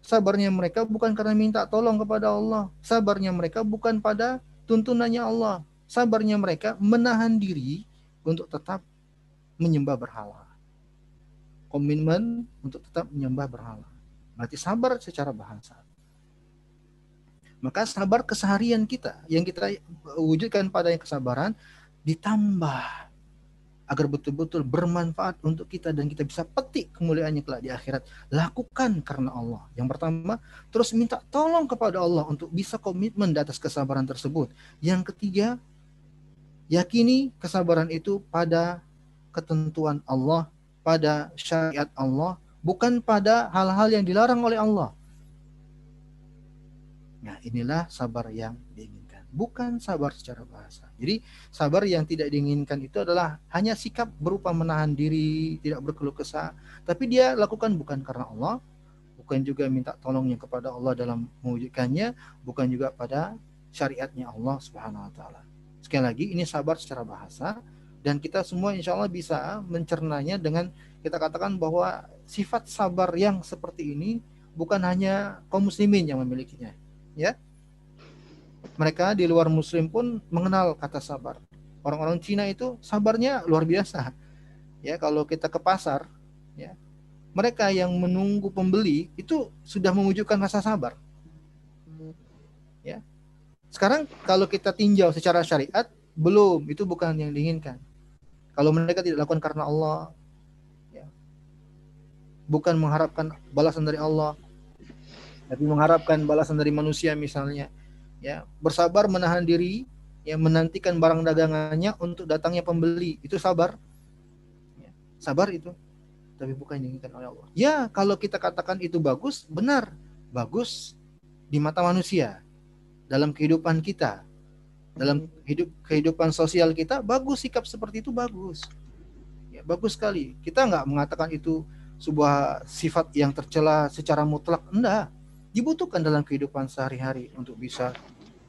Sabarnya mereka bukan karena minta tolong kepada Allah. Sabarnya mereka bukan pada tuntunannya Allah sabarnya mereka menahan diri untuk tetap menyembah berhala. Komitmen untuk tetap menyembah berhala. Berarti sabar secara bahasa. Maka sabar keseharian kita yang kita wujudkan pada yang kesabaran ditambah agar betul-betul bermanfaat untuk kita dan kita bisa petik kemuliaannya kelak di akhirat. Lakukan karena Allah. Yang pertama, terus minta tolong kepada Allah untuk bisa komitmen di atas kesabaran tersebut. Yang ketiga, Yakini kesabaran itu pada ketentuan Allah, pada syariat Allah, bukan pada hal-hal yang dilarang oleh Allah. Nah, inilah sabar yang diinginkan, bukan sabar secara bahasa. Jadi, sabar yang tidak diinginkan itu adalah hanya sikap berupa menahan diri, tidak berkeluh kesah, tapi dia lakukan bukan karena Allah, bukan juga minta tolongnya kepada Allah dalam mewujudkannya, bukan juga pada syariatnya Allah Subhanahu wa taala. Sekali lagi ini sabar secara bahasa dan kita semua insya Allah bisa mencernanya dengan kita katakan bahwa sifat sabar yang seperti ini bukan hanya kaum muslimin yang memilikinya ya. Mereka di luar muslim pun mengenal kata sabar. Orang-orang Cina itu sabarnya luar biasa. Ya kalau kita ke pasar ya mereka yang menunggu pembeli itu sudah mewujudkan rasa sabar. Ya. Sekarang kalau kita tinjau secara syariat, belum, itu bukan yang diinginkan. Kalau mereka tidak lakukan karena Allah, ya, bukan mengharapkan balasan dari Allah, tapi mengharapkan balasan dari manusia misalnya, ya bersabar menahan diri, ya menantikan barang dagangannya untuk datangnya pembeli, itu sabar, ya, sabar itu, tapi bukan yang diinginkan oleh Allah. Ya kalau kita katakan itu bagus, benar, bagus di mata manusia, dalam kehidupan kita, dalam hidup kehidupan sosial kita bagus sikap seperti itu bagus, ya, bagus sekali. Kita nggak mengatakan itu sebuah sifat yang tercela secara mutlak, enggak. Dibutuhkan dalam kehidupan sehari-hari untuk bisa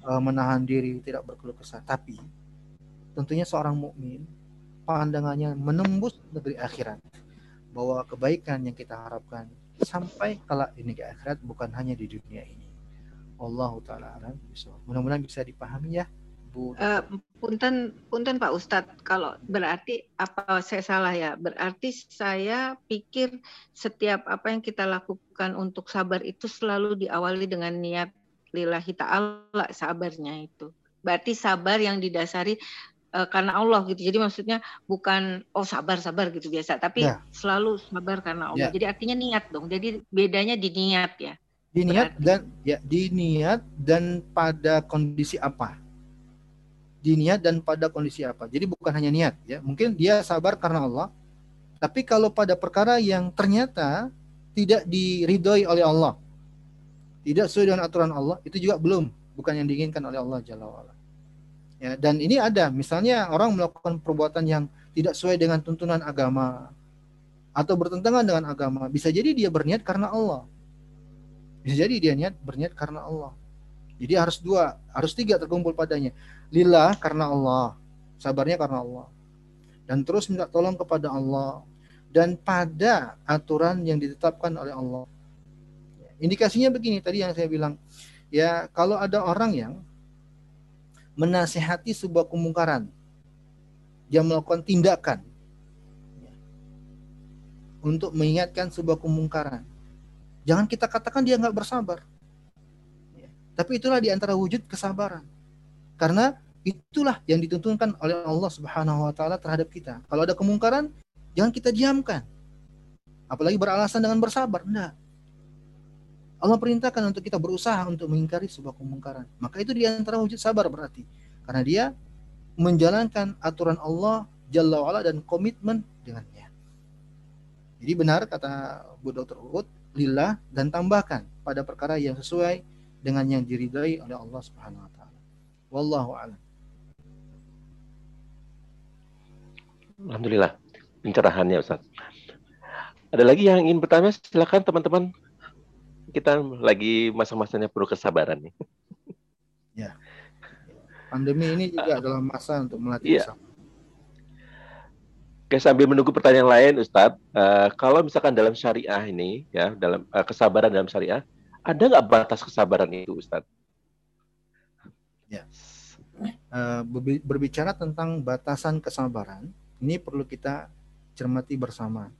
uh, menahan diri, tidak berkeluh kesah. Tapi tentunya seorang mukmin pandangannya menembus negeri akhirat. Bahwa kebaikan yang kita harapkan sampai kala ini ke akhirat bukan hanya di dunia ini. Allah taala alam Mudah-mudahan bisa dipahami ya, Bu. Uh, punten punten Pak Ustadz, kalau berarti apa saya salah ya? Berarti saya pikir setiap apa yang kita lakukan untuk sabar itu selalu diawali dengan niat lillahi ta'ala sabarnya itu. Berarti sabar yang didasari uh, karena Allah gitu. Jadi maksudnya bukan oh sabar sabar gitu biasa, tapi ya. selalu sabar karena Allah. Ya. Jadi artinya niat dong. Jadi bedanya di niat ya diniat dan ya diniat dan pada kondisi apa diniat dan pada kondisi apa. Jadi bukan hanya niat ya. Mungkin dia sabar karena Allah tapi kalau pada perkara yang ternyata tidak diridhoi oleh Allah tidak sesuai dengan aturan Allah itu juga belum bukan yang diinginkan oleh Allah Jalla wa'ala. Ya dan ini ada. Misalnya orang melakukan perbuatan yang tidak sesuai dengan tuntunan agama atau bertentangan dengan agama bisa jadi dia berniat karena Allah. Bisa jadi dia niat berniat karena Allah. Jadi harus dua, harus tiga terkumpul padanya. Lillah karena Allah, sabarnya karena Allah. Dan terus minta tolong kepada Allah dan pada aturan yang ditetapkan oleh Allah. Indikasinya begini tadi yang saya bilang, ya kalau ada orang yang menasehati sebuah kemungkaran, dia melakukan tindakan untuk mengingatkan sebuah kemungkaran Jangan kita katakan dia nggak bersabar. Tapi itulah di antara wujud kesabaran. Karena itulah yang dituntunkan oleh Allah Subhanahu wa taala terhadap kita. Kalau ada kemungkaran, jangan kita diamkan. apalagi beralasan dengan bersabar. Enggak. Allah perintahkan untuk kita berusaha untuk mengingkari sebuah kemungkaran. Maka itu di antara wujud sabar berarti. Karena dia menjalankan aturan Allah Jalla wa'ala dan komitmen dengannya. Jadi benar kata Bu Dr. Uhud, lillah dan tambahkan pada perkara yang sesuai dengan yang diridai oleh Allah Subhanahu wa. Wallahu a'lam. Alhamdulillah pencerahannya Ustaz. Ada lagi yang ingin bertanya? Silakan teman-teman. Kita lagi masa-masanya perlu kesabaran nih. Ya. Pandemi ini juga uh, adalah masa untuk melatih iya. Oke, sambil menunggu pertanyaan lain, Ustadz, uh, kalau misalkan dalam syariah ini, ya, dalam uh, kesabaran dalam syariah, ada nggak batas kesabaran itu, Ustadz? Ya, uh, berbicara tentang batasan kesabaran, ini perlu kita cermati bersama.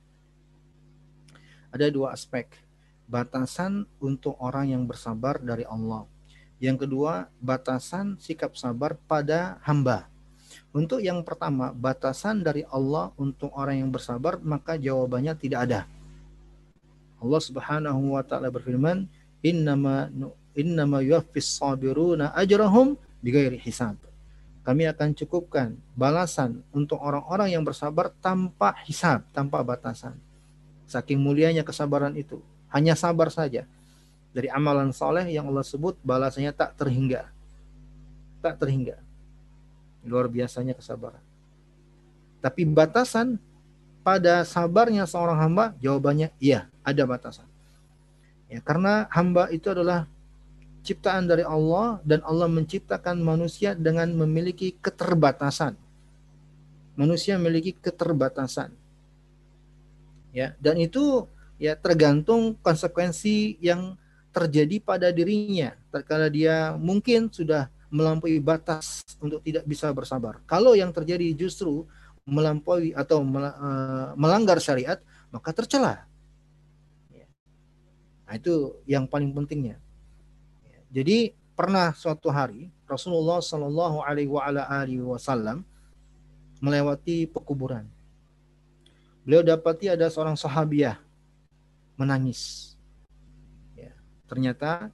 Ada dua aspek, batasan untuk orang yang bersabar dari Allah. Yang kedua, batasan sikap sabar pada hamba. Untuk yang pertama, batasan dari Allah untuk orang yang bersabar, maka jawabannya tidak ada. Allah Subhanahu wa taala berfirman, "Innama innama yuwaffis sabiruna ajrahum bighairi hisab." Kami akan cukupkan balasan untuk orang-orang yang bersabar tanpa hisab, tanpa batasan. Saking mulianya kesabaran itu, hanya sabar saja. Dari amalan soleh yang Allah sebut balasannya tak terhingga. Tak terhingga Luar biasanya kesabaran. Tapi batasan pada sabarnya seorang hamba, jawabannya iya, ada batasan. Ya, karena hamba itu adalah ciptaan dari Allah dan Allah menciptakan manusia dengan memiliki keterbatasan. Manusia memiliki keterbatasan. Ya, dan itu ya tergantung konsekuensi yang terjadi pada dirinya. Terkala dia mungkin sudah melampaui batas untuk tidak bisa bersabar. Kalau yang terjadi justru melampaui atau eh, melanggar syariat, maka tercela. Ya. Nah, itu yang paling pentingnya. Jadi pernah suatu hari Rasulullah Shallallahu Alaihi Wasallam melewati pekuburan. Beliau dapati ada seorang sahabiah menangis. Ya, ternyata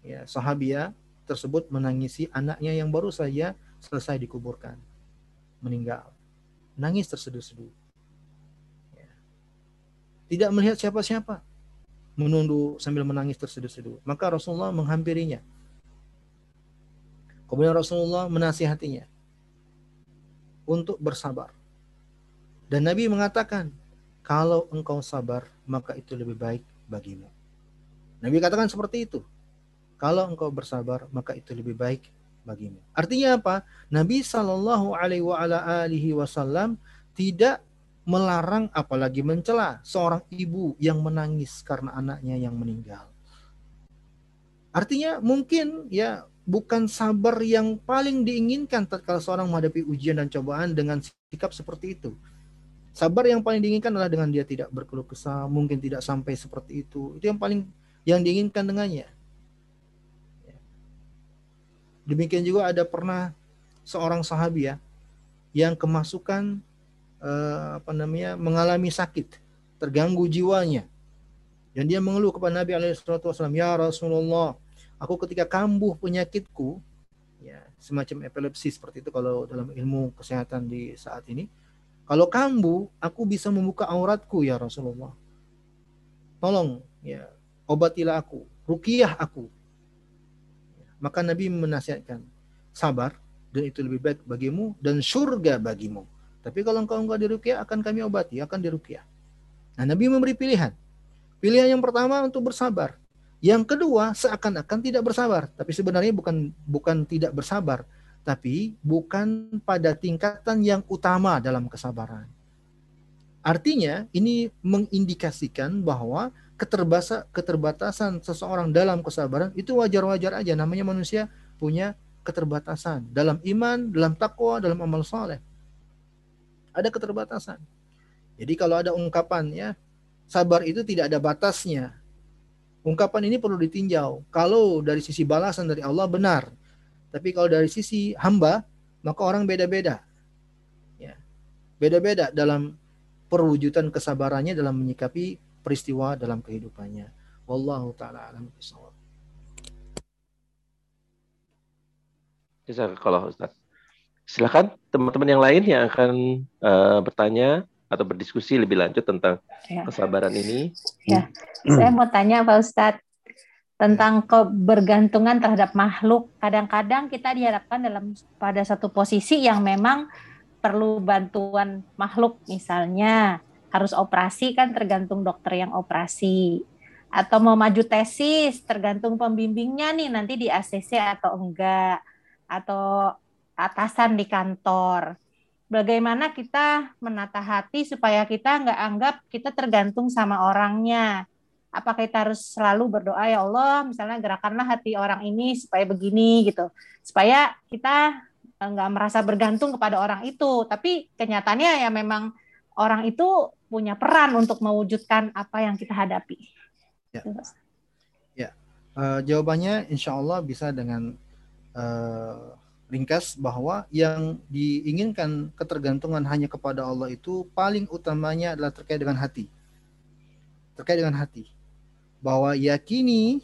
ya, sahabiah tersebut menangisi anaknya yang baru saja selesai dikuburkan. Meninggal. Nangis terseduh-seduh. Ya. Tidak melihat siapa-siapa. Menunduk sambil menangis terseduh-seduh. Maka Rasulullah menghampirinya. Kemudian Rasulullah menasihatinya untuk bersabar. Dan Nabi mengatakan, kalau engkau sabar, maka itu lebih baik bagimu. Nabi katakan seperti itu. Kalau engkau bersabar, maka itu lebih baik bagimu. Artinya apa? Nabi Shallallahu Alaihi Wasallam tidak melarang apalagi mencela seorang ibu yang menangis karena anaknya yang meninggal. Artinya mungkin ya bukan sabar yang paling diinginkan tatkala seorang menghadapi ujian dan cobaan dengan sikap seperti itu. Sabar yang paling diinginkan adalah dengan dia tidak berkeluh kesah, mungkin tidak sampai seperti itu. Itu yang paling yang diinginkan dengannya. Demikian juga ada pernah seorang sahabi ya yang kemasukan eh, apa namanya mengalami sakit, terganggu jiwanya. Dan dia mengeluh kepada Nabi Alaihissalam, ya Rasulullah, aku ketika kambuh penyakitku, ya semacam epilepsi seperti itu kalau dalam ilmu kesehatan di saat ini. Kalau kambuh, aku bisa membuka auratku ya Rasulullah. Tolong ya obatilah aku, rukiah aku maka Nabi menasihatkan, sabar dan itu lebih baik bagimu dan surga bagimu. Tapi kalau engkau enggak dirukyah akan kami obati, akan dirukyah. Nah, Nabi memberi pilihan. Pilihan yang pertama untuk bersabar. Yang kedua seakan-akan tidak bersabar, tapi sebenarnya bukan bukan tidak bersabar, tapi bukan pada tingkatan yang utama dalam kesabaran. Artinya ini mengindikasikan bahwa keterbasa, keterbatasan seseorang dalam kesabaran itu wajar-wajar aja namanya manusia punya keterbatasan dalam iman, dalam takwa, dalam amal soleh. Ada keterbatasan. Jadi kalau ada ungkapan ya, sabar itu tidak ada batasnya. Ungkapan ini perlu ditinjau. Kalau dari sisi balasan dari Allah benar. Tapi kalau dari sisi hamba, maka orang beda-beda. Ya. Beda-beda dalam perwujudan kesabarannya dalam menyikapi peristiwa dalam kehidupannya. Wallahu taala alam bisawab. kalau Ustaz. Silakan teman-teman yang lain yang akan uh, bertanya atau berdiskusi lebih lanjut tentang ya. kesabaran ini. Ya, saya mau tanya Pak Ustadz tentang kebergantungan terhadap makhluk. Kadang-kadang kita dihadapkan dalam pada satu posisi yang memang perlu bantuan makhluk, misalnya harus operasi kan tergantung dokter yang operasi atau mau maju tesis tergantung pembimbingnya nih nanti di ACC atau enggak atau atasan di kantor bagaimana kita menata hati supaya kita nggak anggap kita tergantung sama orangnya. Apakah kita harus selalu berdoa ya Allah, misalnya gerakanlah hati orang ini supaya begini gitu, supaya kita eh, nggak merasa bergantung kepada orang itu. Tapi kenyataannya ya memang orang itu punya peran untuk mewujudkan apa yang kita hadapi. Ya, ya. Uh, jawabannya insya Allah bisa dengan uh, ringkas bahwa yang diinginkan ketergantungan hanya kepada Allah itu paling utamanya adalah terkait dengan hati. Terkait dengan hati. Bahwa yakini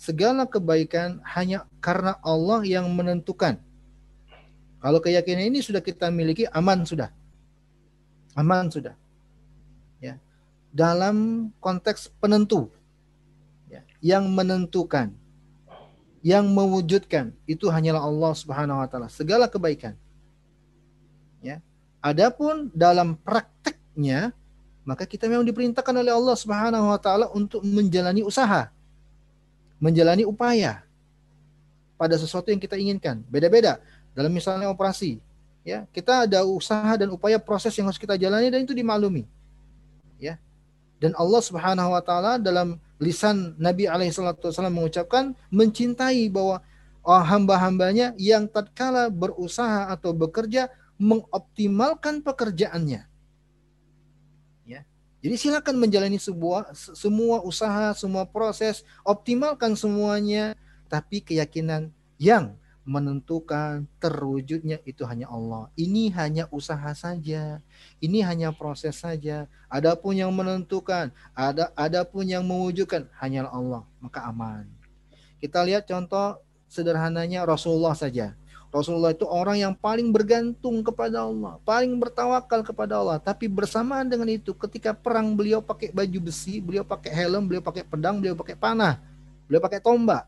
segala kebaikan hanya karena Allah yang menentukan. Kalau keyakinan ini sudah kita miliki, aman sudah. Aman sudah. Ya. Dalam konteks penentu. Ya, yang menentukan yang mewujudkan itu hanyalah Allah Subhanahu wa taala segala kebaikan. Ya. Adapun dalam prakteknya maka kita memang diperintahkan oleh Allah Subhanahu wa taala untuk menjalani usaha. Menjalani upaya pada sesuatu yang kita inginkan. Beda-beda dalam misalnya operasi, ya. Kita ada usaha dan upaya proses yang harus kita jalani dan itu dimaklumi. Ya. Dan Allah Subhanahu wa taala dalam lisan Nabi alaihissalam mengucapkan mencintai bahwa oh, hamba-hambanya yang tatkala berusaha atau bekerja mengoptimalkan pekerjaannya. Ya. Jadi silakan menjalani sebuah semua usaha, semua proses, optimalkan semuanya, tapi keyakinan yang menentukan terwujudnya itu hanya Allah. Ini hanya usaha saja. Ini hanya proses saja. Adapun yang menentukan, ada adapun yang mewujudkan hanyalah Allah, maka aman. Kita lihat contoh sederhananya Rasulullah saja. Rasulullah itu orang yang paling bergantung kepada Allah, paling bertawakal kepada Allah. Tapi bersamaan dengan itu, ketika perang beliau pakai baju besi, beliau pakai helm, beliau pakai pedang, beliau pakai panah, beliau pakai tombak.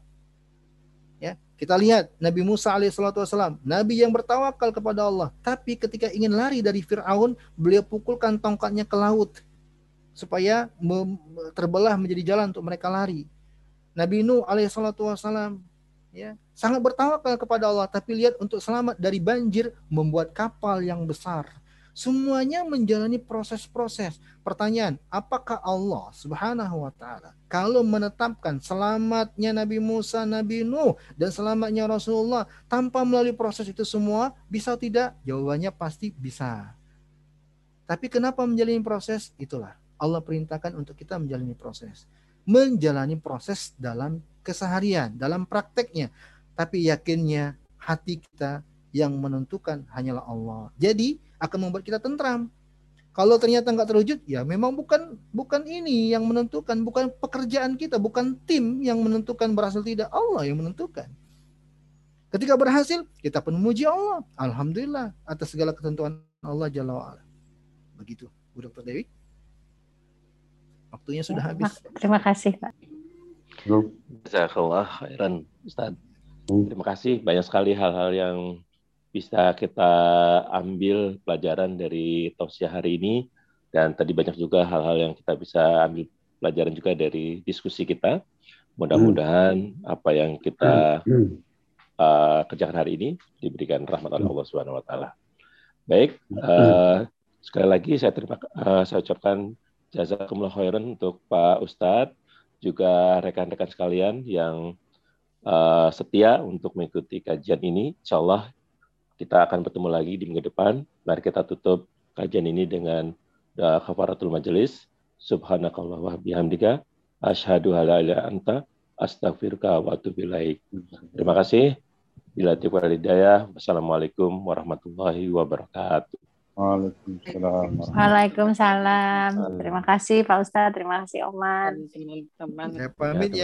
Kita lihat Nabi Musa alaihissalam, Nabi yang bertawakal kepada Allah. Tapi ketika ingin lari dari Fir'aun, beliau pukulkan tongkatnya ke laut. Supaya terbelah menjadi jalan untuk mereka lari. Nabi Nuh alaihissalam ya, sangat bertawakal kepada Allah. Tapi lihat untuk selamat dari banjir, membuat kapal yang besar Semuanya menjalani proses-proses. Pertanyaan, apakah Allah Subhanahu wa taala kalau menetapkan selamatnya Nabi Musa, Nabi Nuh dan selamatnya Rasulullah tanpa melalui proses itu semua bisa tidak? Jawabannya pasti bisa. Tapi kenapa menjalani proses? Itulah Allah perintahkan untuk kita menjalani proses. Menjalani proses dalam keseharian, dalam prakteknya. Tapi yakinnya hati kita yang menentukan hanyalah Allah. Jadi akan membuat kita tentram. Kalau ternyata nggak terwujud, ya memang bukan bukan ini yang menentukan, bukan pekerjaan kita, bukan tim yang menentukan berhasil tidak, Allah yang menentukan. Ketika berhasil, kita pun memuji Allah. Alhamdulillah atas segala ketentuan Allah Jalla wa'ala. Begitu, Bu Dr. Dewi. Waktunya sudah ya, habis. Terima kasih, Pak. Jazakallah khairan, Ustaz. Terima kasih. Banyak sekali hal-hal yang bisa kita ambil pelajaran dari tausiah hari ini dan tadi banyak juga hal-hal yang kita bisa ambil pelajaran juga dari diskusi kita. Mudah-mudahan hmm. apa yang kita uh, kerjakan hari ini diberikan rahmat oleh Allah Subhanahu wa taala. Baik, uh, sekali lagi saya terima uh, saya ucapkan jazakumullah khairan untuk Pak Ustadz juga rekan-rekan sekalian yang uh, setia untuk mengikuti kajian ini. Insya Allah kita akan bertemu lagi di minggu depan. Mari kita tutup kajian ini dengan doa kafaratul majelis. Subhanakallah wa bihamdika. Ashadu ala ila anta. Astaghfirka wa atubu Terima kasih. Bila tiba hidayah. Wassalamualaikum warahmatullahi wabarakatuh. Waalaikumsalam. Waalaikumsalam. Terima kasih Pak Ustadz, terima kasih Oman. teman-teman Saya pamit ya.